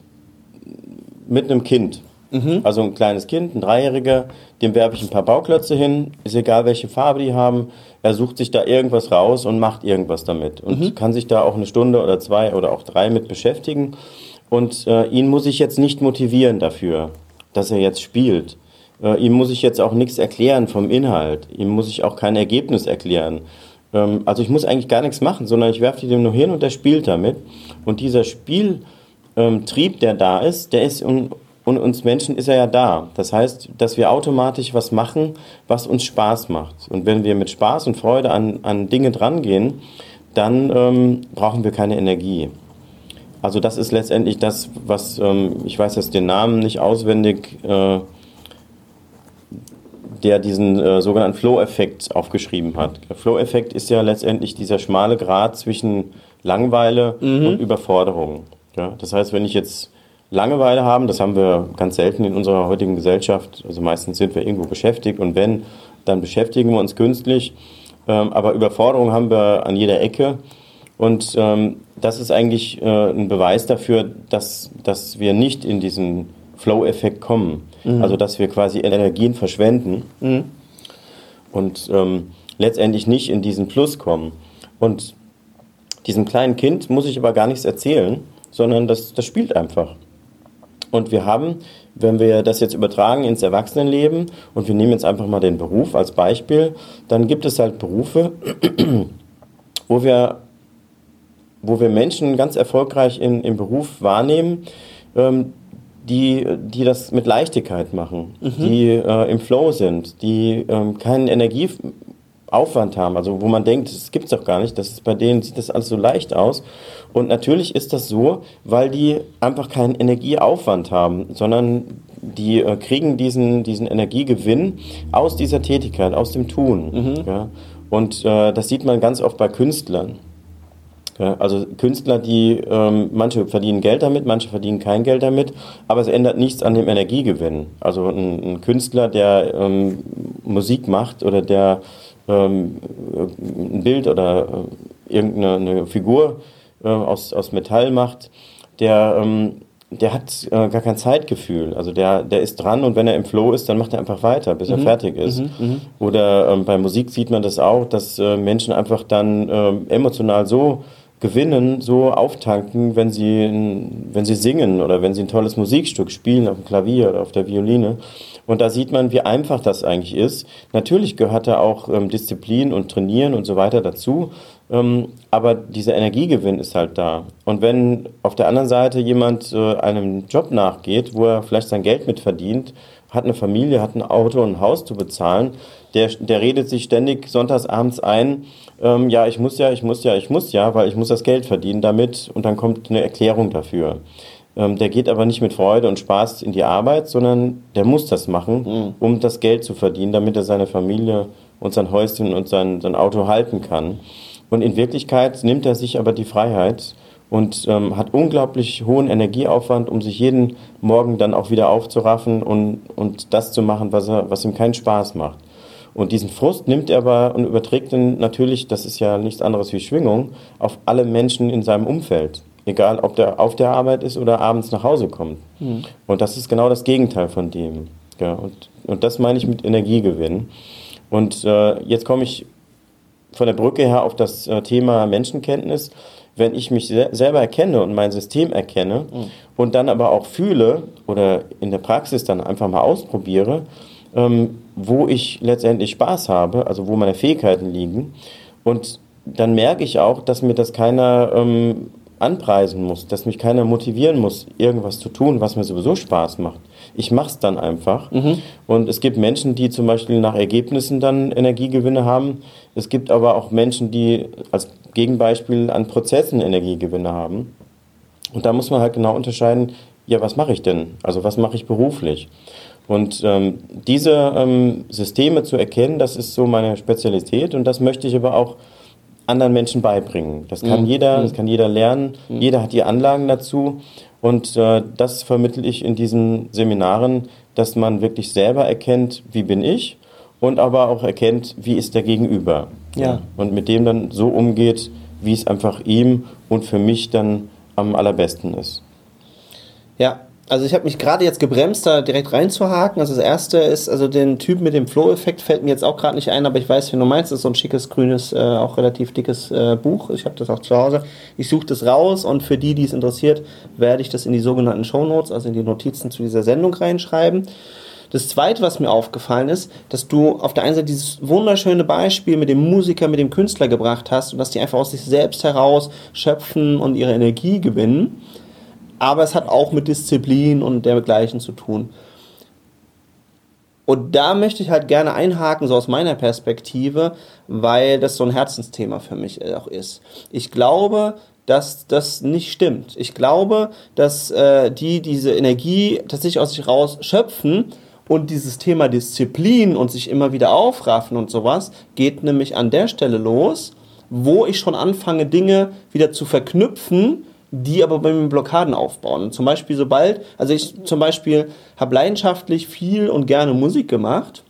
[SPEAKER 2] mit einem Kind, Mhm. Also ein kleines Kind, ein Dreijähriger, dem werfe ich ein paar Bauklötze hin, ist egal welche Farbe die haben, er sucht sich da irgendwas raus und macht irgendwas damit und mhm. kann sich da auch eine Stunde oder zwei oder auch drei mit beschäftigen. Und äh, ihn muss ich jetzt nicht motivieren dafür, dass er jetzt spielt. Äh, ihm muss ich jetzt auch nichts erklären vom Inhalt. Ihm muss ich auch kein Ergebnis erklären. Ähm, also ich muss eigentlich gar nichts machen, sondern ich werfe die dem nur hin und er spielt damit. Und dieser Spieltrieb, ähm, der da ist, der ist un und uns Menschen ist er ja da. Das heißt, dass wir automatisch was machen, was uns Spaß macht. Und wenn wir mit Spaß und Freude an, an Dinge drangehen, dann ähm, brauchen wir keine Energie. Also das ist letztendlich das, was, ähm, ich weiß jetzt den Namen nicht auswendig, äh, der diesen äh, sogenannten Flow-Effekt aufgeschrieben hat. Flow-Effekt ist ja letztendlich dieser schmale Grad zwischen Langeweile mhm. und Überforderung. Ja? Das heißt, wenn ich jetzt Langeweile haben. Das haben wir ganz selten in unserer heutigen Gesellschaft. Also meistens sind wir irgendwo beschäftigt und wenn, dann beschäftigen wir uns künstlich. Ähm, aber Überforderung haben wir an jeder Ecke. Und ähm, das ist eigentlich äh, ein Beweis dafür, dass, dass wir nicht in diesen Flow-Effekt kommen. Mhm. Also dass wir quasi Energien verschwenden mhm. und ähm, letztendlich nicht in diesen Plus kommen. Und diesem kleinen Kind muss ich aber gar nichts erzählen, sondern das, das spielt einfach. Und wir haben, wenn wir das jetzt übertragen ins Erwachsenenleben und wir nehmen jetzt einfach mal den Beruf als Beispiel, dann gibt es halt Berufe, wo wir, wo wir Menschen ganz erfolgreich in, im Beruf wahrnehmen, ähm, die, die das mit Leichtigkeit machen, mhm. die äh, im Flow sind, die ähm, keinen Energieaufwand haben, also wo man denkt, das gibt es doch gar nicht, das ist bei denen sieht das alles so leicht aus. Und natürlich ist das so, weil die einfach keinen Energieaufwand haben, sondern die äh, kriegen diesen, diesen Energiegewinn aus dieser Tätigkeit, aus dem Tun. Mhm. Ja? Und äh, das sieht man ganz oft bei Künstlern. Ja, also Künstler, die ähm, manche verdienen Geld damit, manche verdienen kein Geld damit, aber es ändert nichts an dem Energiegewinn. Also ein, ein Künstler, der ähm, Musik macht oder der ähm, ein Bild oder äh, irgendeine Figur äh, aus, aus Metall macht, der, ähm, der hat äh, gar kein Zeitgefühl. Also der, der ist dran und wenn er im Flow ist, dann macht er einfach weiter, bis mhm. er fertig ist. Mhm, mhm. Oder ähm, bei Musik sieht man das auch, dass äh, Menschen einfach dann äh, emotional so gewinnen, so auftanken, wenn sie, wenn sie singen oder wenn sie ein tolles Musikstück spielen auf dem Klavier oder auf der Violine. Und da sieht man, wie einfach das eigentlich ist. Natürlich gehört da auch ähm, Disziplin und Trainieren und so weiter dazu. Ähm, aber dieser Energiegewinn ist halt da. Und wenn auf der anderen Seite jemand äh, einem Job nachgeht, wo er vielleicht sein Geld mit verdient, hat eine Familie, hat ein Auto und ein Haus zu bezahlen, der, der redet sich ständig sonntags abends ein, ähm, ja, ich muss ja, ich muss ja, ich muss ja, weil ich muss das Geld verdienen damit und dann kommt eine Erklärung dafür. Ähm, der geht aber nicht mit Freude und Spaß in die Arbeit, sondern der muss das machen, mhm. um das Geld zu verdienen, damit er seine Familie und sein Häuschen und sein, sein Auto halten kann. Und in Wirklichkeit nimmt er sich aber die Freiheit und ähm, hat unglaublich hohen Energieaufwand, um sich jeden Morgen dann auch wieder aufzuraffen und, und das zu machen, was, er, was ihm keinen Spaß macht. Und diesen Frust nimmt er aber und überträgt ihn natürlich, das ist ja nichts anderes wie Schwingung, auf alle Menschen in seinem Umfeld. Egal, ob der auf der Arbeit ist oder abends nach Hause kommt. Mhm. Und das ist genau das Gegenteil von dem. Ja, und, und das meine ich mit Energiegewinn. Und äh, jetzt komme ich von der Brücke her auf das äh, Thema Menschenkenntnis. Wenn ich mich se selber erkenne und mein System erkenne mhm. und dann aber auch fühle oder in der Praxis dann einfach mal ausprobiere, ähm, wo ich letztendlich Spaß habe, also wo meine Fähigkeiten liegen. Und dann merke ich auch, dass mir das keiner ähm, anpreisen muss, dass mich keiner motivieren muss, irgendwas zu tun, was mir sowieso Spaß macht. Ich mache es dann einfach. Mhm. Und es gibt Menschen, die zum Beispiel nach Ergebnissen dann Energiegewinne haben. Es gibt aber auch Menschen, die als Gegenbeispiel an Prozessen Energiegewinne haben. Und da muss man halt genau unterscheiden, ja, was mache ich denn? Also was mache ich beruflich? Und ähm, diese ähm, Systeme zu erkennen, das ist so meine Spezialität und das möchte ich aber auch anderen Menschen beibringen. Das kann mhm. jeder, das mhm. kann jeder lernen. Mhm. Jeder hat die Anlagen dazu und äh, das vermittle ich in diesen Seminaren, dass man wirklich selber erkennt, wie bin ich und aber auch erkennt, wie ist der Gegenüber. Ja. Und mit dem dann so umgeht, wie es einfach ihm und für mich dann am allerbesten ist.
[SPEAKER 1] Ja, also ich habe mich gerade jetzt gebremst, da direkt reinzuhaken. Also das erste ist, also den Typ mit dem Flow-Effekt fällt mir jetzt auch gerade nicht ein, aber ich weiß, wie du meinst. Das ist so ein schickes, grünes, äh, auch relativ dickes äh, Buch. Ich habe das auch zu Hause. Ich suche das raus und für die, die es interessiert, werde ich das in die sogenannten Show Notes, also in die Notizen zu dieser Sendung reinschreiben. Das zweite, was mir aufgefallen ist, dass du auf der einen Seite dieses wunderschöne Beispiel mit dem Musiker, mit dem Künstler gebracht hast und dass die einfach aus sich selbst heraus schöpfen und ihre Energie gewinnen aber es hat auch mit Disziplin und dergleichen zu tun. Und da möchte ich halt gerne einhaken, so aus meiner Perspektive, weil das so ein Herzensthema für mich auch ist. Ich glaube, dass das nicht stimmt. Ich glaube, dass äh, die diese Energie tatsächlich aus sich raus schöpfen und dieses Thema Disziplin und sich immer wieder aufraffen und sowas geht nämlich an der Stelle los, wo ich schon anfange, Dinge wieder zu verknüpfen, die aber bei mir Blockaden aufbauen. Zum Beispiel sobald, also ich zum Beispiel habe leidenschaftlich viel und gerne Musik gemacht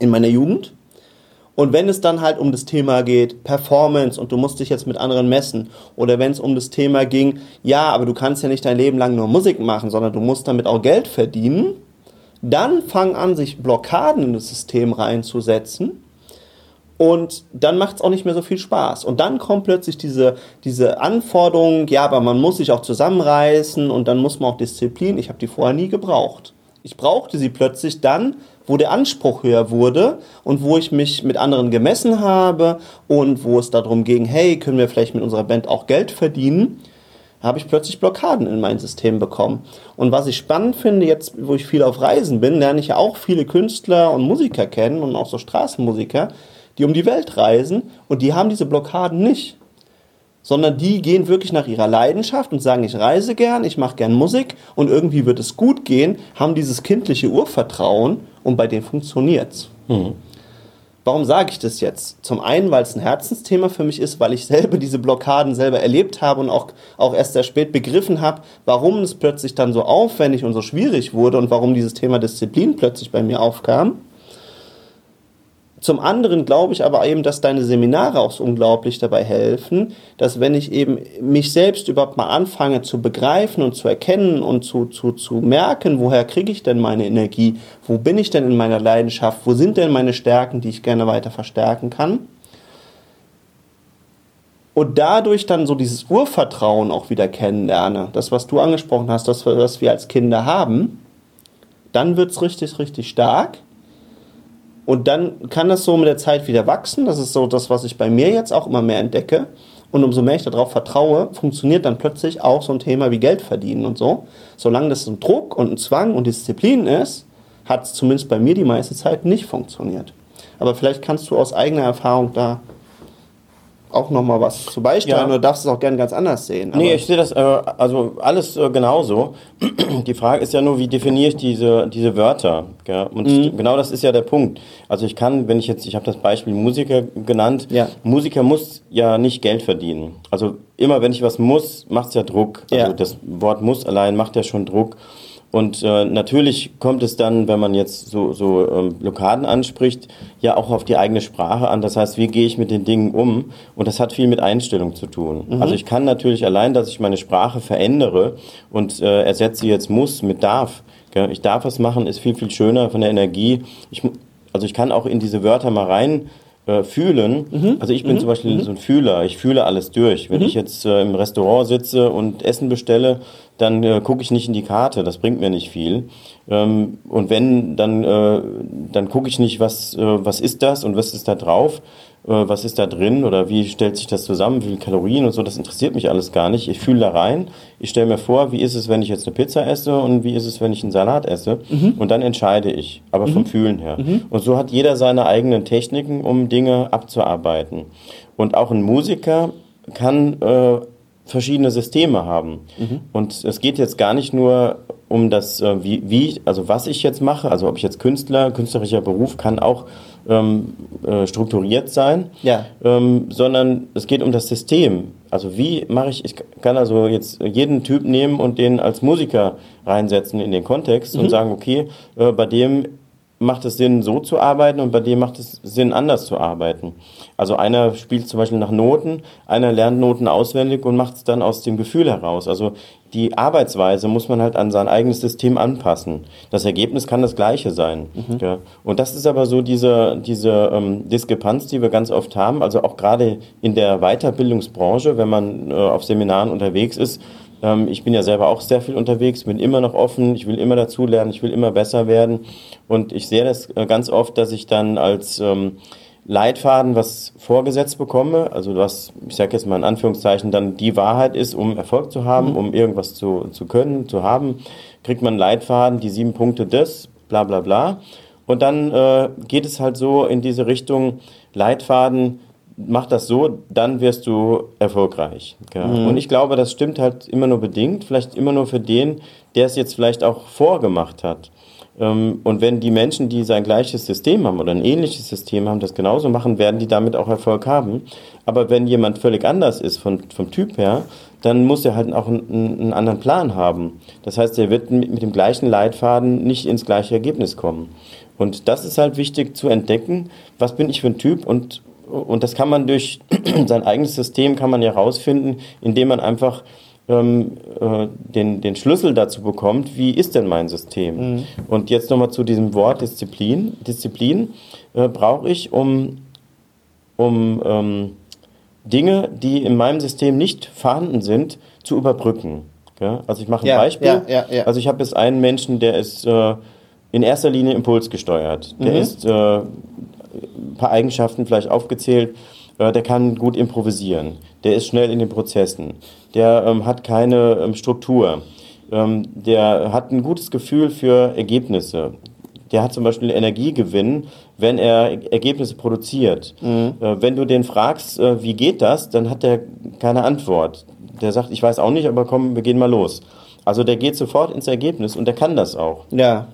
[SPEAKER 1] in meiner Jugend. Und wenn es dann halt um das Thema geht, Performance und du musst dich jetzt mit anderen messen, oder wenn es um das Thema ging, ja, aber du kannst ja nicht dein Leben lang nur Musik machen, sondern du musst damit auch Geld verdienen, dann fangen an, sich Blockaden in das System reinzusetzen, und dann macht es auch nicht mehr so viel Spaß. Und dann kommt plötzlich diese, diese Anforderung, ja, aber man muss sich auch zusammenreißen und dann muss man auch Disziplin. Ich habe die vorher nie gebraucht. Ich brauchte sie plötzlich dann, wo der Anspruch höher wurde und wo ich mich mit anderen gemessen habe und wo es darum ging, hey, können wir vielleicht mit unserer Band auch Geld verdienen, habe ich plötzlich Blockaden in mein System bekommen. Und was ich spannend finde, jetzt wo ich viel auf Reisen bin, lerne ich ja auch viele Künstler und Musiker kennen und auch so Straßenmusiker, die um die Welt reisen und die haben diese Blockaden nicht. Sondern die gehen wirklich nach ihrer Leidenschaft und sagen, ich reise gern, ich mache gern Musik und irgendwie wird es gut gehen, haben dieses kindliche Urvertrauen und bei denen funktioniert's. Mhm. Warum sage ich das jetzt? Zum einen, weil es ein Herzensthema für mich ist, weil ich selber diese Blockaden selber erlebt habe und auch, auch erst sehr spät begriffen habe, warum es plötzlich dann so aufwendig und so schwierig wurde und warum dieses Thema Disziplin plötzlich bei mir aufkam. Zum anderen glaube ich aber eben, dass deine Seminare auch so unglaublich dabei helfen, dass wenn ich eben mich selbst überhaupt mal anfange zu begreifen und zu erkennen und zu, zu, zu merken, woher kriege ich denn meine Energie, wo bin ich denn in meiner Leidenschaft, wo sind denn meine Stärken, die ich gerne weiter verstärken kann, und dadurch dann so dieses Urvertrauen auch wieder kennenlerne, das, was du angesprochen hast, das, was wir als Kinder haben, dann wird es richtig, richtig stark. Und dann kann das so mit der Zeit wieder wachsen. Das ist so das, was ich bei mir jetzt auch immer mehr entdecke. Und umso mehr ich darauf vertraue, funktioniert dann plötzlich auch so ein Thema wie Geld verdienen und so. Solange das ein Druck und ein Zwang und Disziplin ist, hat es zumindest bei mir die meiste Zeit nicht funktioniert. Aber vielleicht kannst du aus eigener Erfahrung da auch nochmal was zu beisteuern ja. oder darfst du es auch gerne ganz anders sehen?
[SPEAKER 2] nee, ich sehe das äh, also alles äh, genauso. Die Frage ist ja nur, wie definiere ich diese, diese Wörter? Gell? Und mhm. genau das ist ja der Punkt. Also ich kann, wenn ich jetzt, ich habe das Beispiel Musiker genannt, ja. Musiker muss ja nicht Geld verdienen. Also immer wenn ich was muss, macht es ja Druck. Also ja. das Wort muss allein macht ja schon Druck. Und äh, natürlich kommt es dann, wenn man jetzt so, so ähm, Blockaden anspricht, ja auch auf die eigene Sprache an. Das heißt, wie gehe ich mit den Dingen um? Und das hat viel mit Einstellung zu tun. Mhm. Also ich kann natürlich allein, dass ich meine Sprache verändere und äh, ersetze jetzt muss mit darf. Gell? Ich darf was machen, ist viel, viel schöner von der Energie. Ich, also ich kann auch in diese Wörter mal rein äh, fühlen. Mhm. Also ich bin mhm. zum Beispiel mhm. so ein Fühler, ich fühle alles durch. Wenn mhm. ich jetzt äh, im Restaurant sitze und Essen bestelle, dann äh, gucke ich nicht in die Karte, das bringt mir nicht viel. Ähm, und wenn, dann, äh, dann gucke ich nicht, was, äh, was ist das und was ist da drauf, was ist da drin oder wie stellt sich das zusammen, wie viele Kalorien und so, das interessiert mich alles gar nicht. Ich fühle da rein, ich stelle mir vor, wie ist es, wenn ich jetzt eine Pizza esse und wie ist es, wenn ich einen Salat esse mhm. und dann entscheide ich, aber mhm. vom Fühlen her. Mhm. Und so hat jeder seine eigenen Techniken, um Dinge abzuarbeiten. Und auch ein Musiker kann äh, verschiedene Systeme haben. Mhm. Und es geht jetzt gar nicht nur um das, äh, wie, wie, also was ich jetzt mache, also ob ich jetzt Künstler, künstlerischer Beruf kann auch ähm, äh, strukturiert sein, ja. ähm, sondern es geht um das System. Also wie mache ich, ich kann also jetzt jeden Typ nehmen und den als Musiker reinsetzen in den Kontext mhm. und sagen, okay, äh, bei dem macht es Sinn, so zu arbeiten und bei dem macht es Sinn, anders zu arbeiten. Also einer spielt zum Beispiel nach Noten, einer lernt Noten auswendig und macht es dann aus dem Gefühl heraus. Also die Arbeitsweise muss man halt an sein eigenes System anpassen. Das Ergebnis kann das gleiche sein. Mhm. Ja. Und das ist aber so diese, diese ähm, Diskrepanz, die wir ganz oft haben. Also auch gerade in der Weiterbildungsbranche, wenn man äh, auf Seminaren unterwegs ist, ich bin ja selber auch sehr viel unterwegs, bin immer noch offen, ich will immer dazulernen, ich will immer besser werden. Und ich sehe das äh, ganz oft, dass ich dann als ähm, Leitfaden was vorgesetzt bekomme, also was, ich sage jetzt mal in Anführungszeichen, dann die Wahrheit ist, um Erfolg zu haben, mhm. um irgendwas zu, zu können, zu haben, kriegt man Leitfaden, die sieben Punkte des, bla bla bla. Und dann äh, geht es halt so in diese Richtung Leitfaden, mach das so, dann wirst du erfolgreich. Ja. Mhm. Und ich glaube, das stimmt halt immer nur bedingt, vielleicht immer nur für den, der es jetzt vielleicht auch vorgemacht hat. Ähm, und wenn die Menschen, die sein gleiches System haben oder ein ähnliches System haben, das genauso machen, werden die damit auch Erfolg haben. Aber wenn jemand völlig anders ist von, vom Typ her, dann muss er halt auch einen, einen anderen Plan haben. Das heißt, er wird mit, mit dem gleichen Leitfaden nicht ins gleiche Ergebnis kommen. Und das ist halt wichtig zu entdecken, was bin ich für ein Typ und und das kann man durch sein eigenes System kann man ja rausfinden, indem man einfach ähm, äh, den, den Schlüssel dazu bekommt, wie ist denn mein System? Mhm. Und jetzt nochmal zu diesem Wort Disziplin. Disziplin äh, brauche ich, um, um ähm, Dinge, die in meinem System nicht vorhanden sind, zu überbrücken. Ja? Also ich mache ein ja, Beispiel. Ja, also ich habe jetzt einen Menschen, der ist äh, in erster Linie impulsgesteuert. Der mhm. ist äh, ein paar Eigenschaften vielleicht aufgezählt. Äh, der kann gut improvisieren. Der ist schnell in den Prozessen. Der ähm, hat keine ähm, Struktur. Ähm, der hat ein gutes Gefühl für Ergebnisse. Der hat zum Beispiel Energiegewinn, wenn er Ergebnisse produziert. Mhm. Äh, wenn du den fragst, äh, wie geht das, dann hat er keine Antwort. Der sagt, ich weiß auch nicht, aber komm, wir gehen mal los. Also der geht sofort ins Ergebnis und der kann das auch. Ja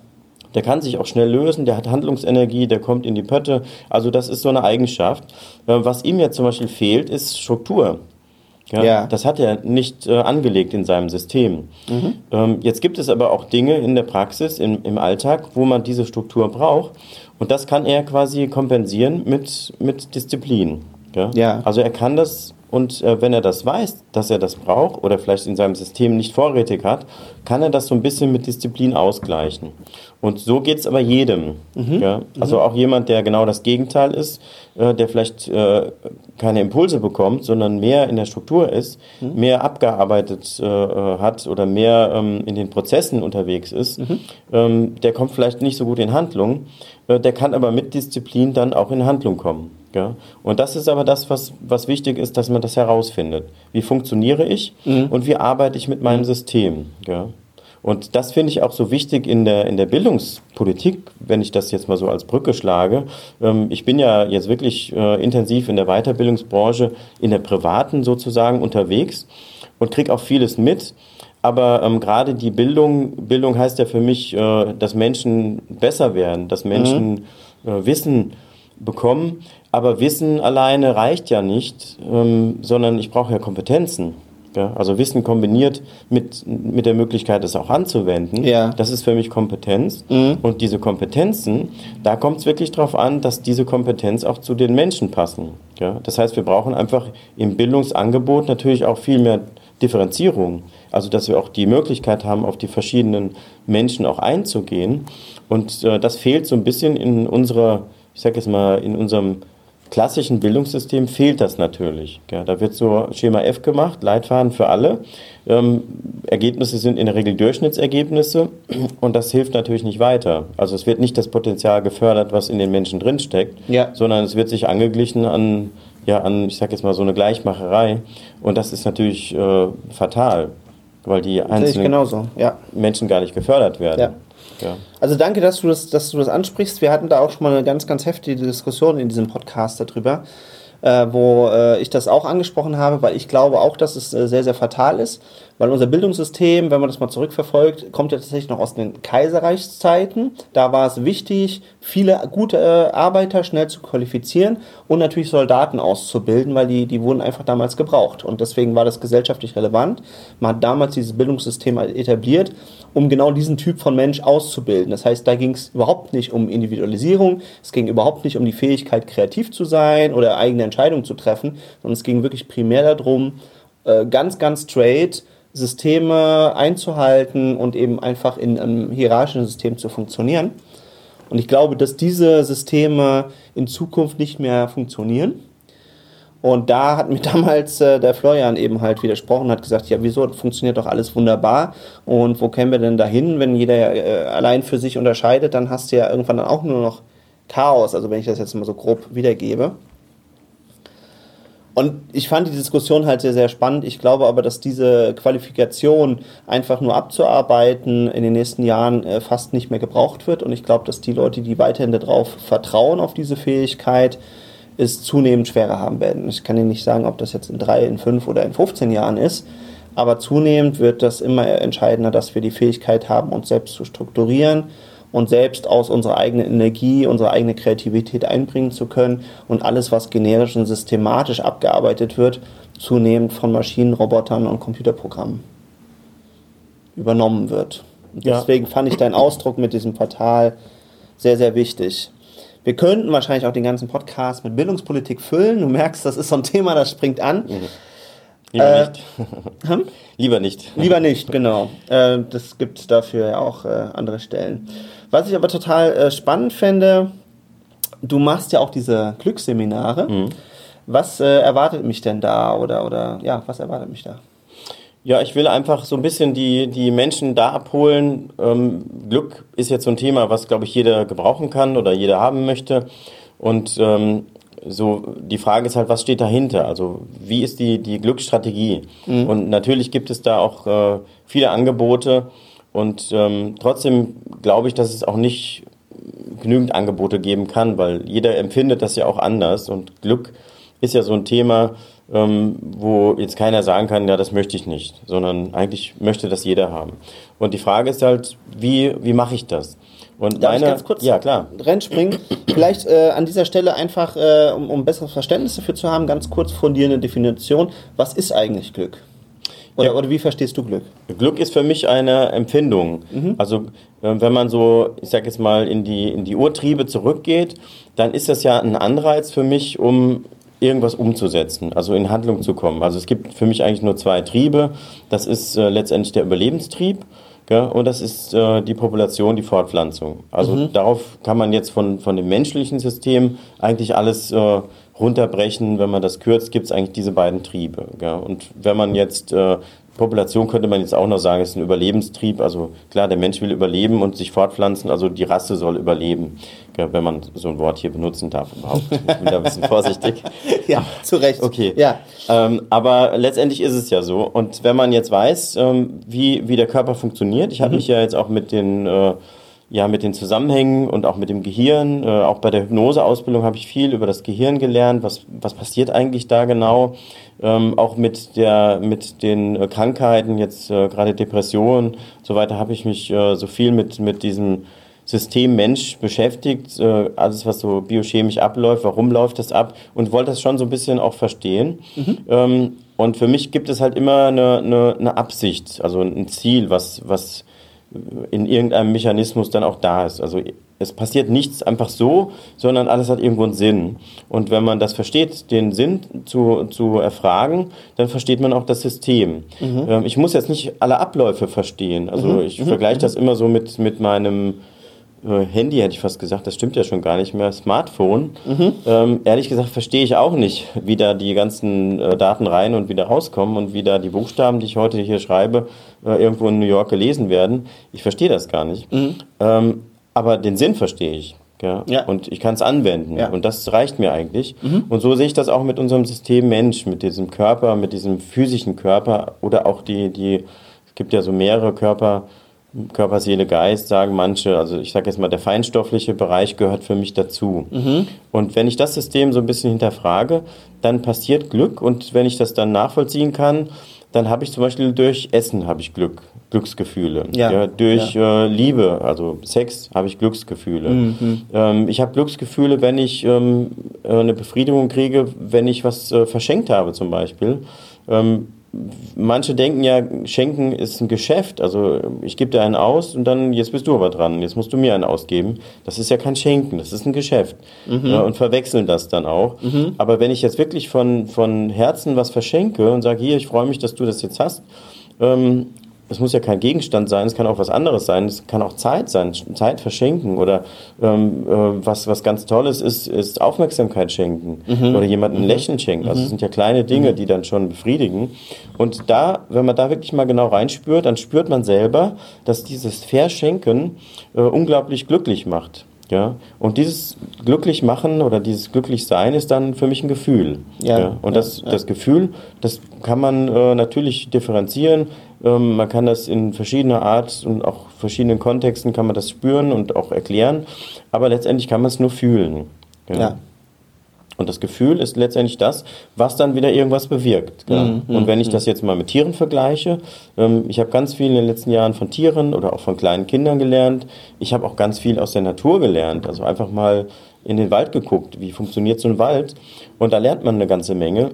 [SPEAKER 2] der kann sich auch schnell lösen, der hat Handlungsenergie, der kommt in die Pötte. Also das ist so eine Eigenschaft. Äh, was ihm jetzt zum Beispiel fehlt, ist Struktur. Ja, ja. Das hat er nicht äh, angelegt in seinem System. Mhm. Ähm, jetzt gibt es aber auch Dinge in der Praxis, im, im Alltag, wo man diese Struktur braucht. Und das kann er quasi kompensieren mit, mit Disziplin. Ja? ja. Also er kann das und äh, wenn er das weiß, dass er das braucht oder vielleicht in seinem System nicht vorrätig hat, kann er das so ein bisschen mit Disziplin ausgleichen. Und so geht es aber jedem. Mhm. Ja? Also mhm. auch jemand, der genau das Gegenteil ist, äh, der vielleicht äh, keine Impulse bekommt, sondern mehr in der Struktur ist, mhm. mehr abgearbeitet äh, hat oder mehr ähm, in den Prozessen unterwegs ist, mhm. ähm, der kommt vielleicht nicht so gut in Handlung, äh, der kann aber mit Disziplin dann auch in Handlung kommen. Ja? Und das ist aber das, was, was wichtig ist, dass man das herausfindet. Wie funktioniere ich mhm. und wie arbeite ich mit meinem mhm. System? Ja? Und das finde ich auch so wichtig in der, in der Bildungspolitik, wenn ich das jetzt mal so als Brücke schlage. Ähm, ich bin ja jetzt wirklich äh, intensiv in der Weiterbildungsbranche, in der privaten sozusagen unterwegs und kriege auch vieles mit. Aber ähm, gerade die Bildung, Bildung heißt ja für mich, äh, dass Menschen besser werden, dass Menschen mhm. äh, Wissen bekommen. Aber Wissen alleine reicht ja nicht, ähm, sondern ich brauche ja Kompetenzen. Ja, also Wissen kombiniert mit, mit der Möglichkeit, es auch anzuwenden,
[SPEAKER 1] Ja.
[SPEAKER 2] das ist für mich Kompetenz.
[SPEAKER 1] Mhm.
[SPEAKER 2] Und diese Kompetenzen, da kommt es wirklich darauf an, dass diese Kompetenz auch zu den Menschen passen. Ja? Das heißt, wir brauchen einfach im Bildungsangebot natürlich auch viel mehr Differenzierung. Also dass wir auch die Möglichkeit haben, auf die verschiedenen Menschen auch einzugehen. Und äh, das fehlt so ein bisschen in unserer, ich sage jetzt mal, in unserem klassischen Bildungssystem fehlt das natürlich. Ja, da wird so Schema F gemacht, Leitfaden für alle. Ähm, Ergebnisse sind in der Regel Durchschnittsergebnisse und das hilft natürlich nicht weiter. Also es wird nicht das Potenzial gefördert, was in den Menschen drinsteckt,
[SPEAKER 1] Ja.
[SPEAKER 2] sondern es wird sich angeglichen an, ja, an, ich sag jetzt mal, so eine Gleichmacherei. Und das ist natürlich äh, fatal, weil die einzelnen. Menschen gar nicht gefördert werden.
[SPEAKER 1] Ja.
[SPEAKER 2] Ja.
[SPEAKER 1] Also danke, dass du das, dass du das ansprichst. Wir hatten da auch schon mal eine ganz, ganz heftige Diskussion in diesem Podcast darüber, äh, wo äh, ich das auch angesprochen habe, weil ich glaube auch, dass es äh, sehr, sehr fatal ist, weil unser Bildungssystem, wenn man das mal zurückverfolgt, kommt ja tatsächlich noch aus den Kaiserreichszeiten. Da war es wichtig, viele gute äh, Arbeiter schnell zu qualifizieren und natürlich Soldaten auszubilden, weil die, die wurden einfach damals gebraucht. Und deswegen war das gesellschaftlich relevant. Man hat damals dieses Bildungssystem etabliert, um genau diesen Typ von Mensch auszubilden. Das heißt, da ging es überhaupt nicht um Individualisierung, es ging überhaupt nicht um die Fähigkeit, kreativ zu sein oder eigene Entscheidungen zu treffen, sondern es ging wirklich primär darum, äh, ganz, ganz straight Systeme einzuhalten und eben einfach in einem hierarchischen System zu funktionieren. Und ich glaube, dass diese Systeme in Zukunft nicht mehr funktionieren. Und da hat mir damals äh, der Florian eben halt widersprochen, hat gesagt, ja, wieso funktioniert doch alles wunderbar und wo kämen wir denn dahin, wenn jeder äh, allein für sich unterscheidet, dann hast du ja irgendwann dann auch nur noch Chaos, also wenn ich das jetzt mal so grob wiedergebe. Und ich fand die Diskussion halt sehr, sehr spannend. Ich glaube aber, dass diese Qualifikation einfach nur abzuarbeiten in den nächsten Jahren äh, fast nicht mehr gebraucht wird. Und ich glaube, dass die Leute, die weiterhin darauf vertrauen, auf diese Fähigkeit, es zunehmend schwerer haben werden. Ich kann Ihnen nicht sagen, ob das jetzt in drei, in fünf oder in 15 Jahren ist. Aber zunehmend wird das immer entscheidender, dass wir die Fähigkeit haben, uns selbst zu strukturieren und selbst aus unserer eigenen Energie, unsere eigene Kreativität einbringen zu können und alles, was generisch und systematisch abgearbeitet wird, zunehmend von Maschinen, Robotern und Computerprogrammen übernommen wird.
[SPEAKER 2] Ja.
[SPEAKER 1] deswegen fand ich deinen Ausdruck mit diesem Portal sehr, sehr wichtig. Wir könnten wahrscheinlich auch den ganzen Podcast mit Bildungspolitik füllen. Du merkst, das ist so ein Thema, das springt an.
[SPEAKER 2] Lieber
[SPEAKER 1] Äh,
[SPEAKER 2] nicht.
[SPEAKER 1] Hm?
[SPEAKER 2] Lieber nicht.
[SPEAKER 1] Lieber nicht, genau. Äh, das gibt dafür ja auch äh, andere Stellen. Was ich aber total äh, spannend fände, du machst ja auch diese Glücksseminare.
[SPEAKER 2] Mhm.
[SPEAKER 1] Was erwartet mich denn da oder oder ja, was erwartet mich da?
[SPEAKER 2] Ja, ich will einfach so ein bisschen die, die Menschen da abholen. Ähm, Glück ist jetzt so ein Thema, was, glaube ich, jeder gebrauchen kann oder jeder haben möchte. Und ähm, so die Frage ist halt, was steht dahinter? Also wie ist die, die Glücksstrategie? Und natürlich gibt es da auch äh, viele Angebote. Und ähm, trotzdem glaube ich, dass es auch nicht genügend Angebote geben kann, weil jeder empfindet das ja auch anders. Und Glück ist ja so ein Thema, ähm, wo jetzt keiner sagen kann, ja, das möchte ich nicht, sondern eigentlich möchte das jeder haben. Und die Frage ist halt, wie, wie mache ich das? Und
[SPEAKER 1] Darf ich
[SPEAKER 2] meine,
[SPEAKER 1] ganz kurz
[SPEAKER 2] ja klar,
[SPEAKER 1] reinspringen? Vielleicht äh, an dieser Stelle einfach, äh, um, um besseres Verständnis dafür zu haben, ganz kurz von dir eine Definition. Was ist eigentlich Glück? Oder,
[SPEAKER 2] Ja.
[SPEAKER 1] oder wie verstehst du Glück?
[SPEAKER 2] Glück ist für mich eine Empfindung. Also äh, wenn man so, ich sag jetzt mal, in die, in die Urtriebe zurückgeht, dann ist das ja ein Anreiz für mich, um irgendwas umzusetzen, also in Handlung zu kommen. Also es gibt für mich eigentlich nur zwei Triebe. Das ist äh, letztendlich der Überlebenstrieb gell, und das ist äh, die Population, die Fortpflanzung. Also darauf kann man jetzt von, von dem menschlichen System eigentlich alles äh, runterbrechen. Wenn man das kürzt, gibt es eigentlich diese beiden Triebe. Gell. Und wenn man jetzt äh, Population könnte man jetzt auch noch sagen, ist ein Überlebenstrieb. Also klar, der Mensch will überleben und sich fortpflanzen, also die Rasse soll überleben, wenn man so ein Wort hier benutzen darf überhaupt. Ich bin da ein bisschen vorsichtig.
[SPEAKER 1] Ja, zu Recht.
[SPEAKER 2] Okay.
[SPEAKER 1] Ja.
[SPEAKER 2] Ähm, aber letztendlich ist es ja so. Und wenn man jetzt weiß, ähm, wie, wie der Körper funktioniert, ich habe mich ja jetzt auch mit den, äh, ja, mit den Zusammenhängen und auch mit dem Gehirn, äh, auch bei der Hypnoseausbildung habe ich viel über das Gehirn gelernt, was, was passiert eigentlich da genau. Ähm, auch mit der mit den äh, Krankheiten, jetzt äh, gerade Depressionen, so weiter, habe ich mich äh, so viel mit, mit diesem System Mensch beschäftigt, äh, alles was so biochemisch abläuft, warum läuft das ab und wollte das schon so ein bisschen auch verstehen. Mhm. Ähm, und für mich gibt es halt immer eine, eine, eine Absicht, also ein Ziel, was, was in irgendeinem Mechanismus dann auch da ist. Also es passiert nichts einfach so, sondern alles hat irgendwo einen Sinn. Und wenn man das versteht, den Sinn zu, zu erfragen, dann versteht man auch das System. Mhm. Ähm, ich muss jetzt nicht alle Abläufe verstehen. Also mhm. ich mhm. vergleiche das immer so mit, mit meinem Handy hätte ich fast gesagt, das stimmt ja schon gar nicht mehr, Smartphone. Mhm. Ähm, ehrlich gesagt verstehe ich auch nicht, wie da die ganzen äh, Daten rein und wieder rauskommen und wie da die Buchstaben, die ich heute hier schreibe, äh, irgendwo in New York gelesen werden. Ich verstehe das gar nicht. Mhm. Ähm, aber den Sinn verstehe ich. Ja? ja. Und ich kann es anwenden. Ja. Und das reicht mir eigentlich. Mhm. Und so sehe ich das auch mit unserem System Mensch, mit diesem Körper, mit diesem physischen Körper oder auch die, die, es gibt ja so mehrere Körper, Körper, Seele, Geist, sagen manche. Also ich sage jetzt mal, der feinstoffliche Bereich gehört für mich dazu. Mhm. Und wenn ich das System so ein bisschen hinterfrage, dann passiert Glück. Und wenn ich das dann nachvollziehen kann, dann habe ich zum Beispiel durch Essen habe ich Glück, Glücksgefühle. Ja. ja durch ja. Äh, Liebe, also Sex, habe ich Glücksgefühle. Mhm. Ähm, ich habe Glücksgefühle, wenn ich ähm, eine Befriedigung kriege, wenn ich was äh, verschenkt habe zum Beispiel. Ähm, manche denken ja, Schenken ist ein Geschäft. Also ich gebe dir einen aus und dann, jetzt bist du aber dran, jetzt musst du mir einen ausgeben. Das ist ja kein Schenken, das ist ein Geschäft. Mhm. Ja, und verwechseln das dann auch. Mhm. Aber wenn ich jetzt wirklich von, von Herzen was verschenke und sage, hier, ich freue mich, dass du das jetzt hast, ähm, es muss ja kein Gegenstand sein, es kann auch was anderes sein, es kann auch Zeit sein, Zeit verschenken oder ähm, äh, was, was ganz Tolles ist, ist Aufmerksamkeit schenken mhm. oder jemandem ein mhm. Lächeln schenken. Also es mhm. sind ja kleine Dinge, mhm. die dann schon befriedigen. Und da, wenn man da wirklich mal genau reinspürt, dann spürt man selber, dass dieses Verschenken äh, unglaublich glücklich macht. Ja, und dieses glücklich machen oder dieses glücklich sein ist dann für mich ein Gefühl. Ja, ja. Und das, ja. das Gefühl, das kann man äh, natürlich differenzieren. Ähm, man kann das in verschiedener Art und auch verschiedenen Kontexten kann man das spüren und auch erklären. Aber letztendlich kann man es nur fühlen. Ja. ja. Und das Gefühl ist letztendlich das, was dann wieder irgendwas bewirkt. Mhm, und wenn ich mhm. das jetzt mal mit Tieren vergleiche, ähm, ich habe ganz viel in den letzten Jahren von Tieren oder auch von kleinen Kindern gelernt. Ich habe auch ganz viel aus der Natur gelernt. Also einfach mal in den Wald geguckt, wie funktioniert so ein Wald. Und da lernt man eine ganze Menge.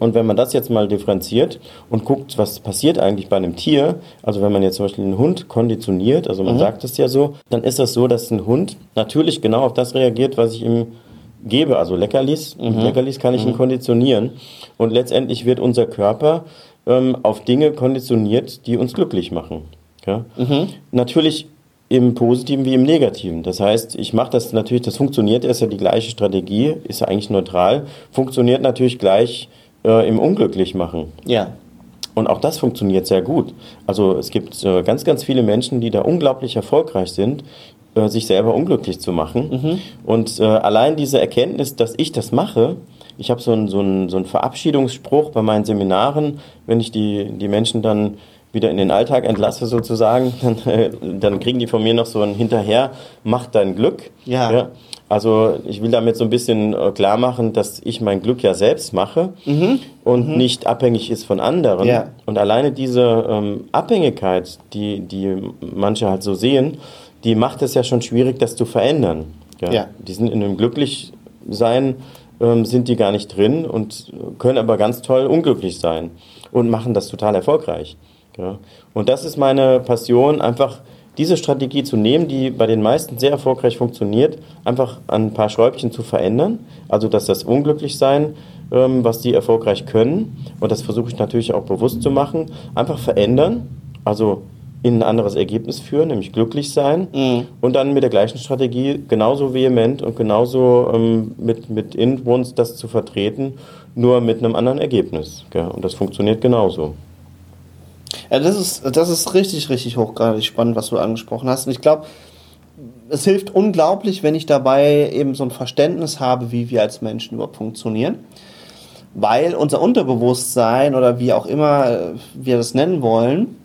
[SPEAKER 2] Und wenn man das jetzt mal differenziert und guckt, was passiert eigentlich bei einem Tier, also wenn man jetzt zum Beispiel einen Hund konditioniert, also man mhm. sagt es ja so, dann ist das so, dass ein Hund natürlich genau auf das reagiert, was ich ihm gebe, also Leckerlis. Mhm. Leckerlis kann ich mhm. ihn konditionieren. Und letztendlich wird unser Körper ähm, auf Dinge konditioniert, die uns glücklich machen. Ja? Mhm. Natürlich im Positiven wie im Negativen. Das heißt, ich mache das natürlich, das funktioniert, ist ja die gleiche Strategie, ist ja eigentlich neutral, funktioniert natürlich gleich äh, im Unglücklichmachen. Ja. Und auch das funktioniert sehr gut. Also es gibt äh, ganz, ganz viele Menschen, die da unglaublich erfolgreich sind, äh, sich selber unglücklich zu machen. Mhm. Und äh, allein diese Erkenntnis, dass ich das mache, ich habe so einen so so einen Verabschiedungsspruch bei meinen Seminaren, wenn ich die, die Menschen dann wieder in den Alltag entlasse sozusagen, dann, äh, dann kriegen die von mir noch so ein Hinterher, mach dein Glück. Ja. ja. Also ich will damit so ein bisschen äh, klar machen, dass ich mein Glück ja selbst mache mhm. und mhm. nicht abhängig ist von anderen. Ja. Und alleine diese ähm, Abhängigkeit, die, die manche halt so sehen, die macht es ja schon schwierig, das zu verändern. Ja. ja. Die sind in einem Glücklichsein, ähm, sind die gar nicht drin und können aber ganz toll unglücklich sein und machen das total erfolgreich. Ja. Und das ist meine Passion, einfach diese Strategie zu nehmen, die bei den meisten sehr erfolgreich funktioniert, einfach an ein paar Schräubchen zu verändern. Also dass das Unglücklichsein, ähm, was die erfolgreich können, und das versuche ich natürlich auch bewusst zu machen, einfach verändern. Also in ein anderes Ergebnis führen, nämlich glücklich sein mhm. und dann mit der gleichen Strategie genauso vehement und genauso ähm, mit, mit Inbrunst das zu vertreten, nur mit einem anderen Ergebnis. Gell? Und das funktioniert genauso.
[SPEAKER 1] Ja, das ist, das ist richtig, richtig hochgradig spannend, was du angesprochen hast. Und ich glaube, es hilft unglaublich, wenn ich dabei eben so ein Verständnis habe, wie wir als Menschen überhaupt funktionieren. Weil unser Unterbewusstsein oder wie auch immer äh, wir das nennen wollen,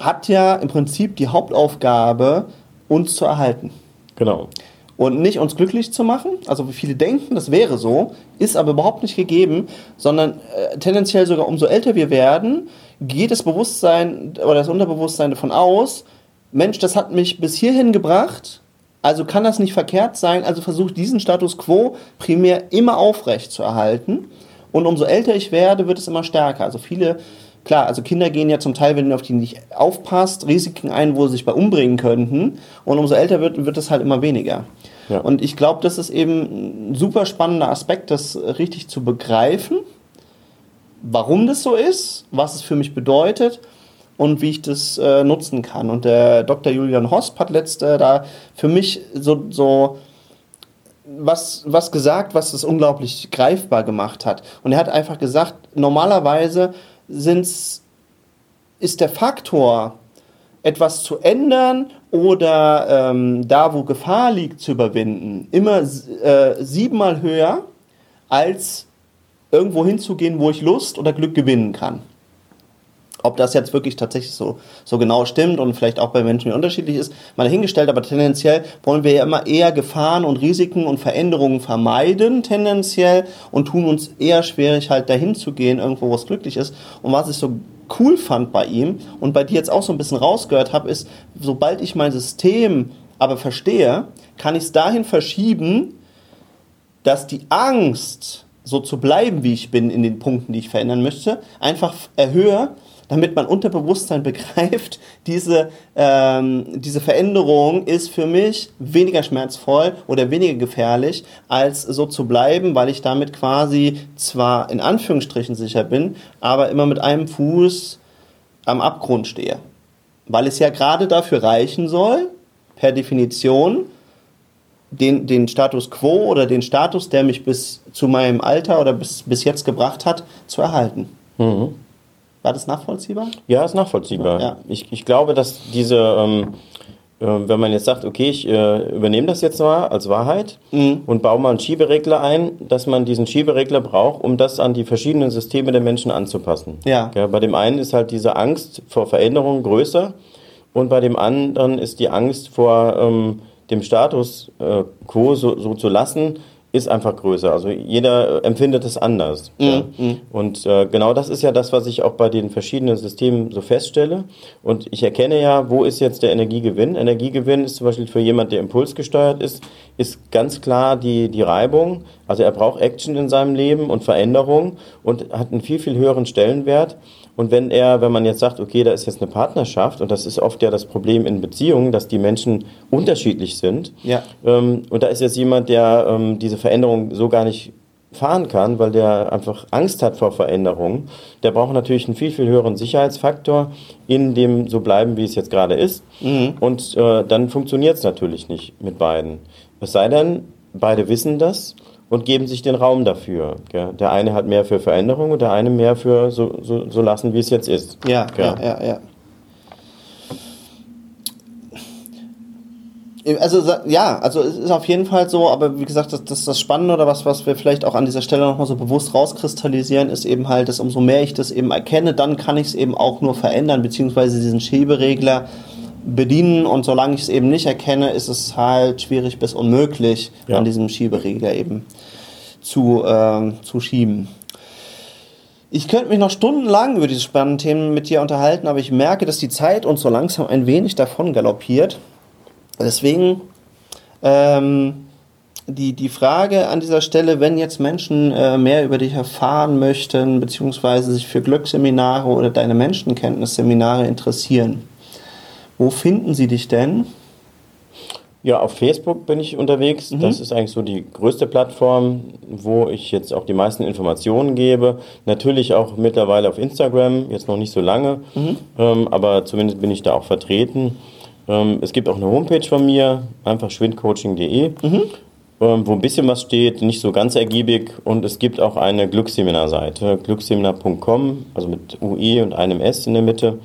[SPEAKER 1] hat ja im Prinzip die Hauptaufgabe, uns zu erhalten.
[SPEAKER 2] Genau.
[SPEAKER 1] Und nicht uns glücklich zu machen, also wie viele denken, das wäre so, ist aber überhaupt nicht gegeben, sondern äh, tendenziell sogar umso älter wir werden, geht das Bewusstsein oder das Unterbewusstsein davon aus, Mensch, das hat mich bis hierhin gebracht, also kann das nicht verkehrt sein, also versuche diesen Status quo primär immer aufrecht zu erhalten. Und umso älter ich werde, wird es immer stärker. Also viele, klar, also Kinder gehen ja zum Teil, wenn du auf die nicht aufpasst, Risiken ein, wo sie sich bei umbringen könnten. Und umso älter wird, wird es halt immer weniger. Ja. Und ich glaube, das ist eben ein super spannender Aspekt, das richtig zu begreifen, warum das so ist, was es für mich bedeutet und wie ich das äh, nutzen kann. Und der Dr. Julian Hosp hat letzte da für mich so, so was, was gesagt, was es unglaublich greifbar gemacht hat. Und er hat einfach gesagt, normalerweise sind's, ist der Faktor, etwas zu ändern oder ähm, da, wo Gefahr liegt, zu überwinden, immer äh, siebenmal höher, als irgendwo hinzugehen, wo ich Lust oder Glück gewinnen kann. Ob das jetzt wirklich tatsächlich so, so genau stimmt und vielleicht auch bei Menschen unterschiedlich ist, mal dahingestellt, aber tendenziell wollen wir ja immer eher Gefahren und Risiken und Veränderungen vermeiden, tendenziell, und tun uns eher schwierig, halt dahin zu gehen, irgendwo, wo es glücklich ist. Und was ich so cool fand bei ihm und bei dir jetzt auch so ein bisschen rausgehört habe, ist, sobald ich mein System aber verstehe, kann ich es dahin verschieben, dass die Angst, so zu bleiben, wie ich bin in den Punkten, die ich verändern möchte, einfach erhöhe, damit mein Unterbewusstsein begreift, diese, ähm, diese Veränderung ist für mich weniger schmerzvoll oder weniger gefährlich, als so zu bleiben, weil ich damit quasi zwar in Anführungsstrichen sicher bin, aber immer mit einem Fuß am Abgrund stehe. Weil es ja gerade dafür reichen soll, per Definition, den, den Status quo oder den Status, der mich bis zu meinem Alter oder bis, bis jetzt gebracht hat, zu erhalten. Mhm. War das nachvollziehbar?
[SPEAKER 2] Ja, ist nachvollziehbar. Ja. Ich, ich glaube, dass diese, ähm, äh, wenn man jetzt sagt, okay, ich äh, übernehme das jetzt mal als Wahrheit mhm. und baue mal einen Schieberegler ein, dass man diesen Schieberegler braucht, um das an die verschiedenen Systeme der Menschen anzupassen. Ja. ja bei dem einen ist halt diese Angst vor Veränderung größer und bei dem anderen ist die Angst vor ähm, dem Status äh, quo so, so zu lassen, ist einfach größer. Also jeder empfindet es anders. Mhm. Ja. Mhm. Und äh, genau das ist ja das, was ich auch bei den verschiedenen Systemen so feststelle. Und ich erkenne ja, wo ist jetzt der Energiegewinn. Energiegewinn ist zum Beispiel für jemand, der impulsgesteuert ist, ist ganz klar die, die Reibung. Also er braucht Action in seinem Leben und Veränderung und hat einen viel, viel höheren Stellenwert. Und wenn er, wenn man jetzt sagt, okay, da ist jetzt eine Partnerschaft, und das ist oft ja das Problem in Beziehungen, dass die Menschen unterschiedlich sind. Ja. Ähm, und da ist jetzt jemand, der ähm, diese Veränderung so gar nicht fahren kann, weil der einfach Angst hat vor Veränderungen. Der braucht natürlich einen viel, viel höheren Sicherheitsfaktor in dem so bleiben, wie es jetzt gerade ist. Mhm. Und äh, dann funktioniert es natürlich nicht mit beiden. Es sei denn, beide wissen das und geben sich den Raum dafür. Gell? Der eine hat mehr für Veränderung und der eine mehr für so, so, so lassen, wie es jetzt ist.
[SPEAKER 1] Ja, ja, ja, ja. Also ja, also es ist auf jeden Fall so, aber wie gesagt, das, das, das Spannende oder was, was wir vielleicht auch an dieser Stelle nochmal so bewusst rauskristallisieren, ist eben halt, dass umso mehr ich das eben erkenne, dann kann ich es eben auch nur verändern, beziehungsweise diesen Schieberegler bedienen und solange ich es eben nicht erkenne, ist es halt schwierig bis unmöglich, ja. an diesem Schieberegler eben zu, äh, zu schieben. Ich könnte mich noch stundenlang über diese spannenden Themen mit dir unterhalten, aber ich merke, dass die Zeit uns so langsam ein wenig davon galoppiert. Deswegen ähm, die, die Frage an dieser Stelle, wenn jetzt Menschen äh, mehr über dich erfahren möchten, beziehungsweise sich für Glücksseminare oder deine Menschenkenntnisseminare interessieren, wo finden sie dich denn?
[SPEAKER 2] Ja, auf Facebook bin ich unterwegs. Mhm. Das ist eigentlich so die größte Plattform, wo ich jetzt auch die meisten Informationen gebe. Natürlich auch mittlerweile auf Instagram, jetzt noch nicht so lange, mhm. ähm, aber zumindest bin ich da auch vertreten. Ähm, es gibt auch eine Homepage von mir, einfach schwindcoaching.de, mhm. ähm, wo ein bisschen was steht, nicht so ganz ergiebig. Und es gibt auch eine Glücksseminar-Seite, glücksseminar.com, also mit UE und einem S in der Mitte.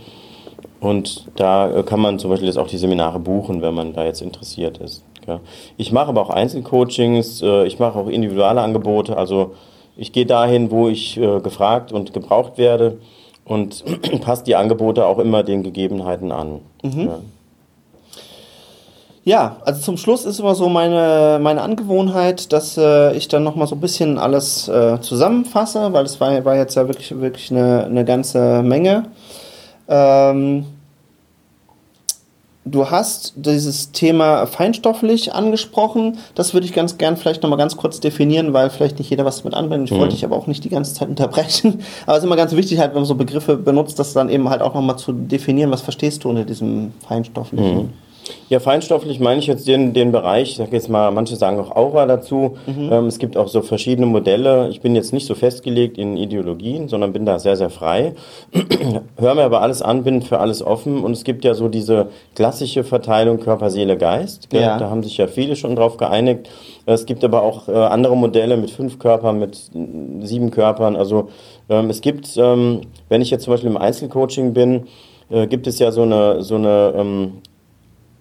[SPEAKER 2] Und da äh, kann man zum Beispiel jetzt auch die Seminare buchen, wenn man da jetzt interessiert ist. Ich mache aber auch Einzelcoachings, äh, ich mache auch individuelle Angebote. Also ich gehe dahin, wo ich äh, gefragt und gebraucht werde und passe die Angebote auch immer den Gegebenheiten an. Mhm.
[SPEAKER 1] Ja. Ja, also zum Schluss ist immer so meine, meine Angewohnheit, dass äh, ich dann nochmal so ein bisschen alles äh, zusammenfasse, weil es war, war jetzt ja wirklich, wirklich eine, eine ganze Menge. Ähm, Du hast dieses Thema feinstofflich angesprochen. Das würde ich ganz gern vielleicht nochmal ganz kurz definieren, weil vielleicht nicht jeder was damit anwendet. Ich mhm. wollte dich aber auch nicht die ganze Zeit unterbrechen. Aber es ist immer ganz wichtig, halt, wenn man so Begriffe benutzt, das dann eben halt auch nochmal zu definieren. Was verstehst du unter diesem feinstofflichen? Mhm.
[SPEAKER 2] Ja, feinstofflich meine ich jetzt den, den Bereich, ich sage jetzt mal, manche sagen auch Aura dazu. Mhm. Ähm, es gibt auch so verschiedene Modelle. Ich bin jetzt nicht so festgelegt in Ideologien, sondern bin da sehr, sehr frei. Hör mir aber alles an, bin für alles offen. Und es gibt ja so diese klassische Verteilung Körper, Seele, Geist. Ja. Da haben sich ja viele schon drauf geeinigt. Es gibt aber auch äh, andere Modelle mit fünf Körpern, mit sieben Körpern. Also ähm, es gibt, ähm, wenn ich jetzt zum Beispiel im Einzelcoaching bin, äh, gibt es ja so eine, so eine ähm,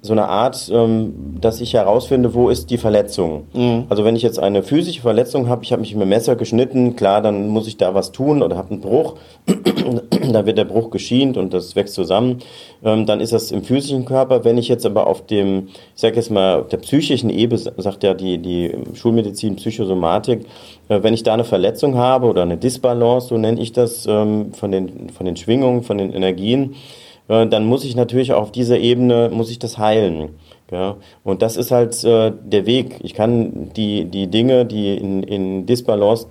[SPEAKER 2] so eine Art, ähm, dass ich herausfinde, wo ist die Verletzung. Mhm. Also wenn ich jetzt eine physische Verletzung habe, ich habe mich mit dem Messer geschnitten, klar, dann muss ich da was tun oder habe einen Bruch, da wird der Bruch geschient und das wächst zusammen, ähm, dann ist das im physischen Körper. Wenn ich jetzt aber auf dem, ich sage jetzt mal, auf der psychischen Ebene, sagt ja die, die Schulmedizin, Psychosomatik, äh, wenn ich da eine Verletzung habe oder eine Disbalance, so nenne ich das, ähm, von, den, von den Schwingungen, von den Energien, äh, dann muss ich natürlich auch auf dieser Ebene, muss ich das heilen. Ja, und das ist halt äh, der Weg. Ich kann die, die Dinge, die in, in Disbalance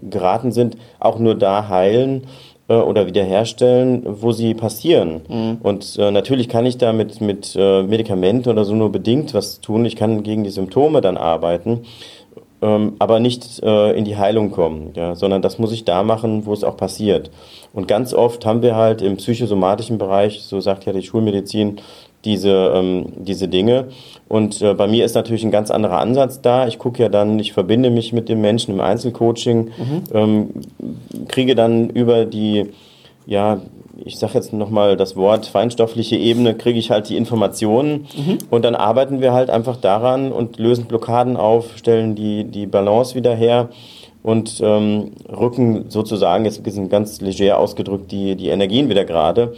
[SPEAKER 2] geraten sind, auch nur da heilen äh, oder wiederherstellen, wo sie passieren. Mhm. Und äh, natürlich kann ich da mit, mit äh, Medikamenten oder so nur bedingt was tun. Ich kann gegen die Symptome dann arbeiten ähm, aber nicht äh, in die Heilung kommen, ja, sondern das muss ich da machen, wo es auch passiert. Und ganz oft haben wir halt im psychosomatischen Bereich, so sagt ja die Schulmedizin, diese, ähm, diese Dinge. Und äh, bei mir ist natürlich ein ganz anderer Ansatz da. Ich gucke ja dann, ich verbinde mich mit den Menschen im Einzelcoaching, mhm. ähm, kriege dann über die, ja, ich sage jetzt nochmal das Wort feinstoffliche Ebene, kriege ich halt die Informationen mhm. und dann arbeiten wir halt einfach daran und lösen Blockaden auf, stellen die, die Balance wieder her und ähm, rücken sozusagen, jetzt sind ganz leger ausgedrückt, die, die Energien wieder gerade.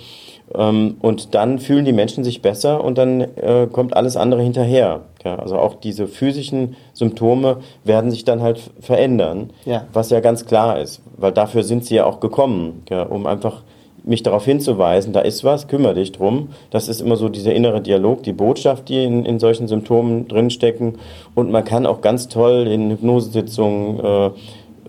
[SPEAKER 2] Ähm, und dann fühlen die Menschen sich besser und dann äh, kommt alles andere hinterher. Ja, also auch diese physischen Symptome werden sich dann halt verändern, ja. was ja ganz klar ist, weil dafür sind sie ja auch gekommen, ja, um einfach mich darauf hinzuweisen, da ist was, kümmere dich drum. Das ist immer so dieser innere Dialog, die Botschaft, die in, in solchen Symptomen drinstecken. Und man kann auch ganz toll in Hypnosesitzungen äh,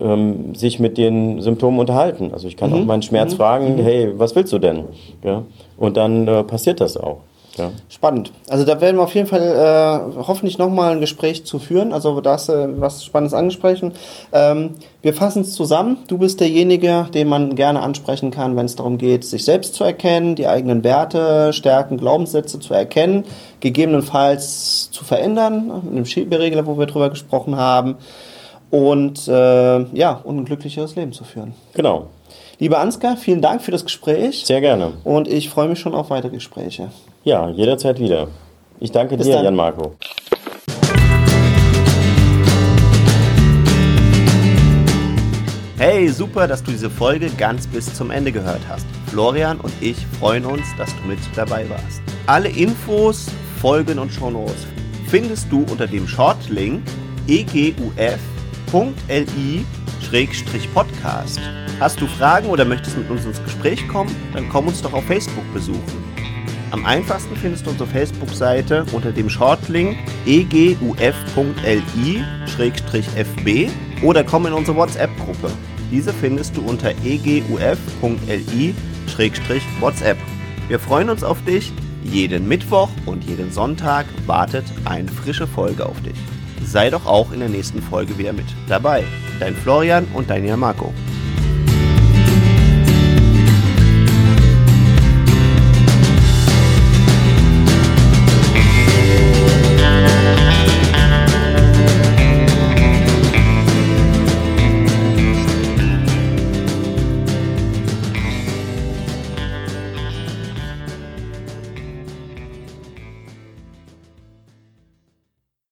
[SPEAKER 2] ähm, sich mit den Symptomen unterhalten. Also ich kann mhm. auch meinen Schmerz mhm. fragen, mhm. hey, was willst du denn? Ja? Und dann äh, passiert das auch. Ja.
[SPEAKER 1] Spannend. Also da werden wir auf jeden Fall äh, hoffentlich nochmal ein Gespräch zu führen. Also da hast du was Spannendes angesprochen. Ähm, wir fassen es zusammen. Du bist derjenige, den man gerne ansprechen kann, wenn es darum geht, sich selbst zu erkennen, die eigenen Werte, Stärken, Glaubenssätze zu erkennen, gegebenenfalls zu verändern, in dem Schieberegler, wo wir drüber gesprochen haben. Und äh, ja, und ein glücklicheres Leben zu führen.
[SPEAKER 2] Genau.
[SPEAKER 1] Lieber Ansgar, vielen Dank für das Gespräch.
[SPEAKER 2] Sehr gerne.
[SPEAKER 1] Und ich freue mich schon auf weitere Gespräche.
[SPEAKER 2] Ja, jederzeit wieder. Ich danke Bis dir, dann. Jan Marco.
[SPEAKER 1] Hey, super, dass du diese Folge ganz bis zum Ende gehört hast. Florian und ich freuen uns, dass du mit dabei warst. Alle Infos, Folgen und Shownotes findest du unter dem Shortlink eguf.li-podcast. Hast du Fragen oder möchtest mit uns ins Gespräch kommen? Dann komm uns doch auf Facebook besuchen. Am einfachsten findest du unsere Facebook-Seite unter dem Shortlink eguf.li-fb oder komm in unsere WhatsApp-Gruppe. Diese findest du unter eguf.li-whatsapp. Wir freuen uns auf dich. Jeden Mittwoch und jeden Sonntag wartet eine frische Folge auf dich. Sei doch auch in der nächsten Folge wieder mit dabei. Dein Florian und dein Jan Marco.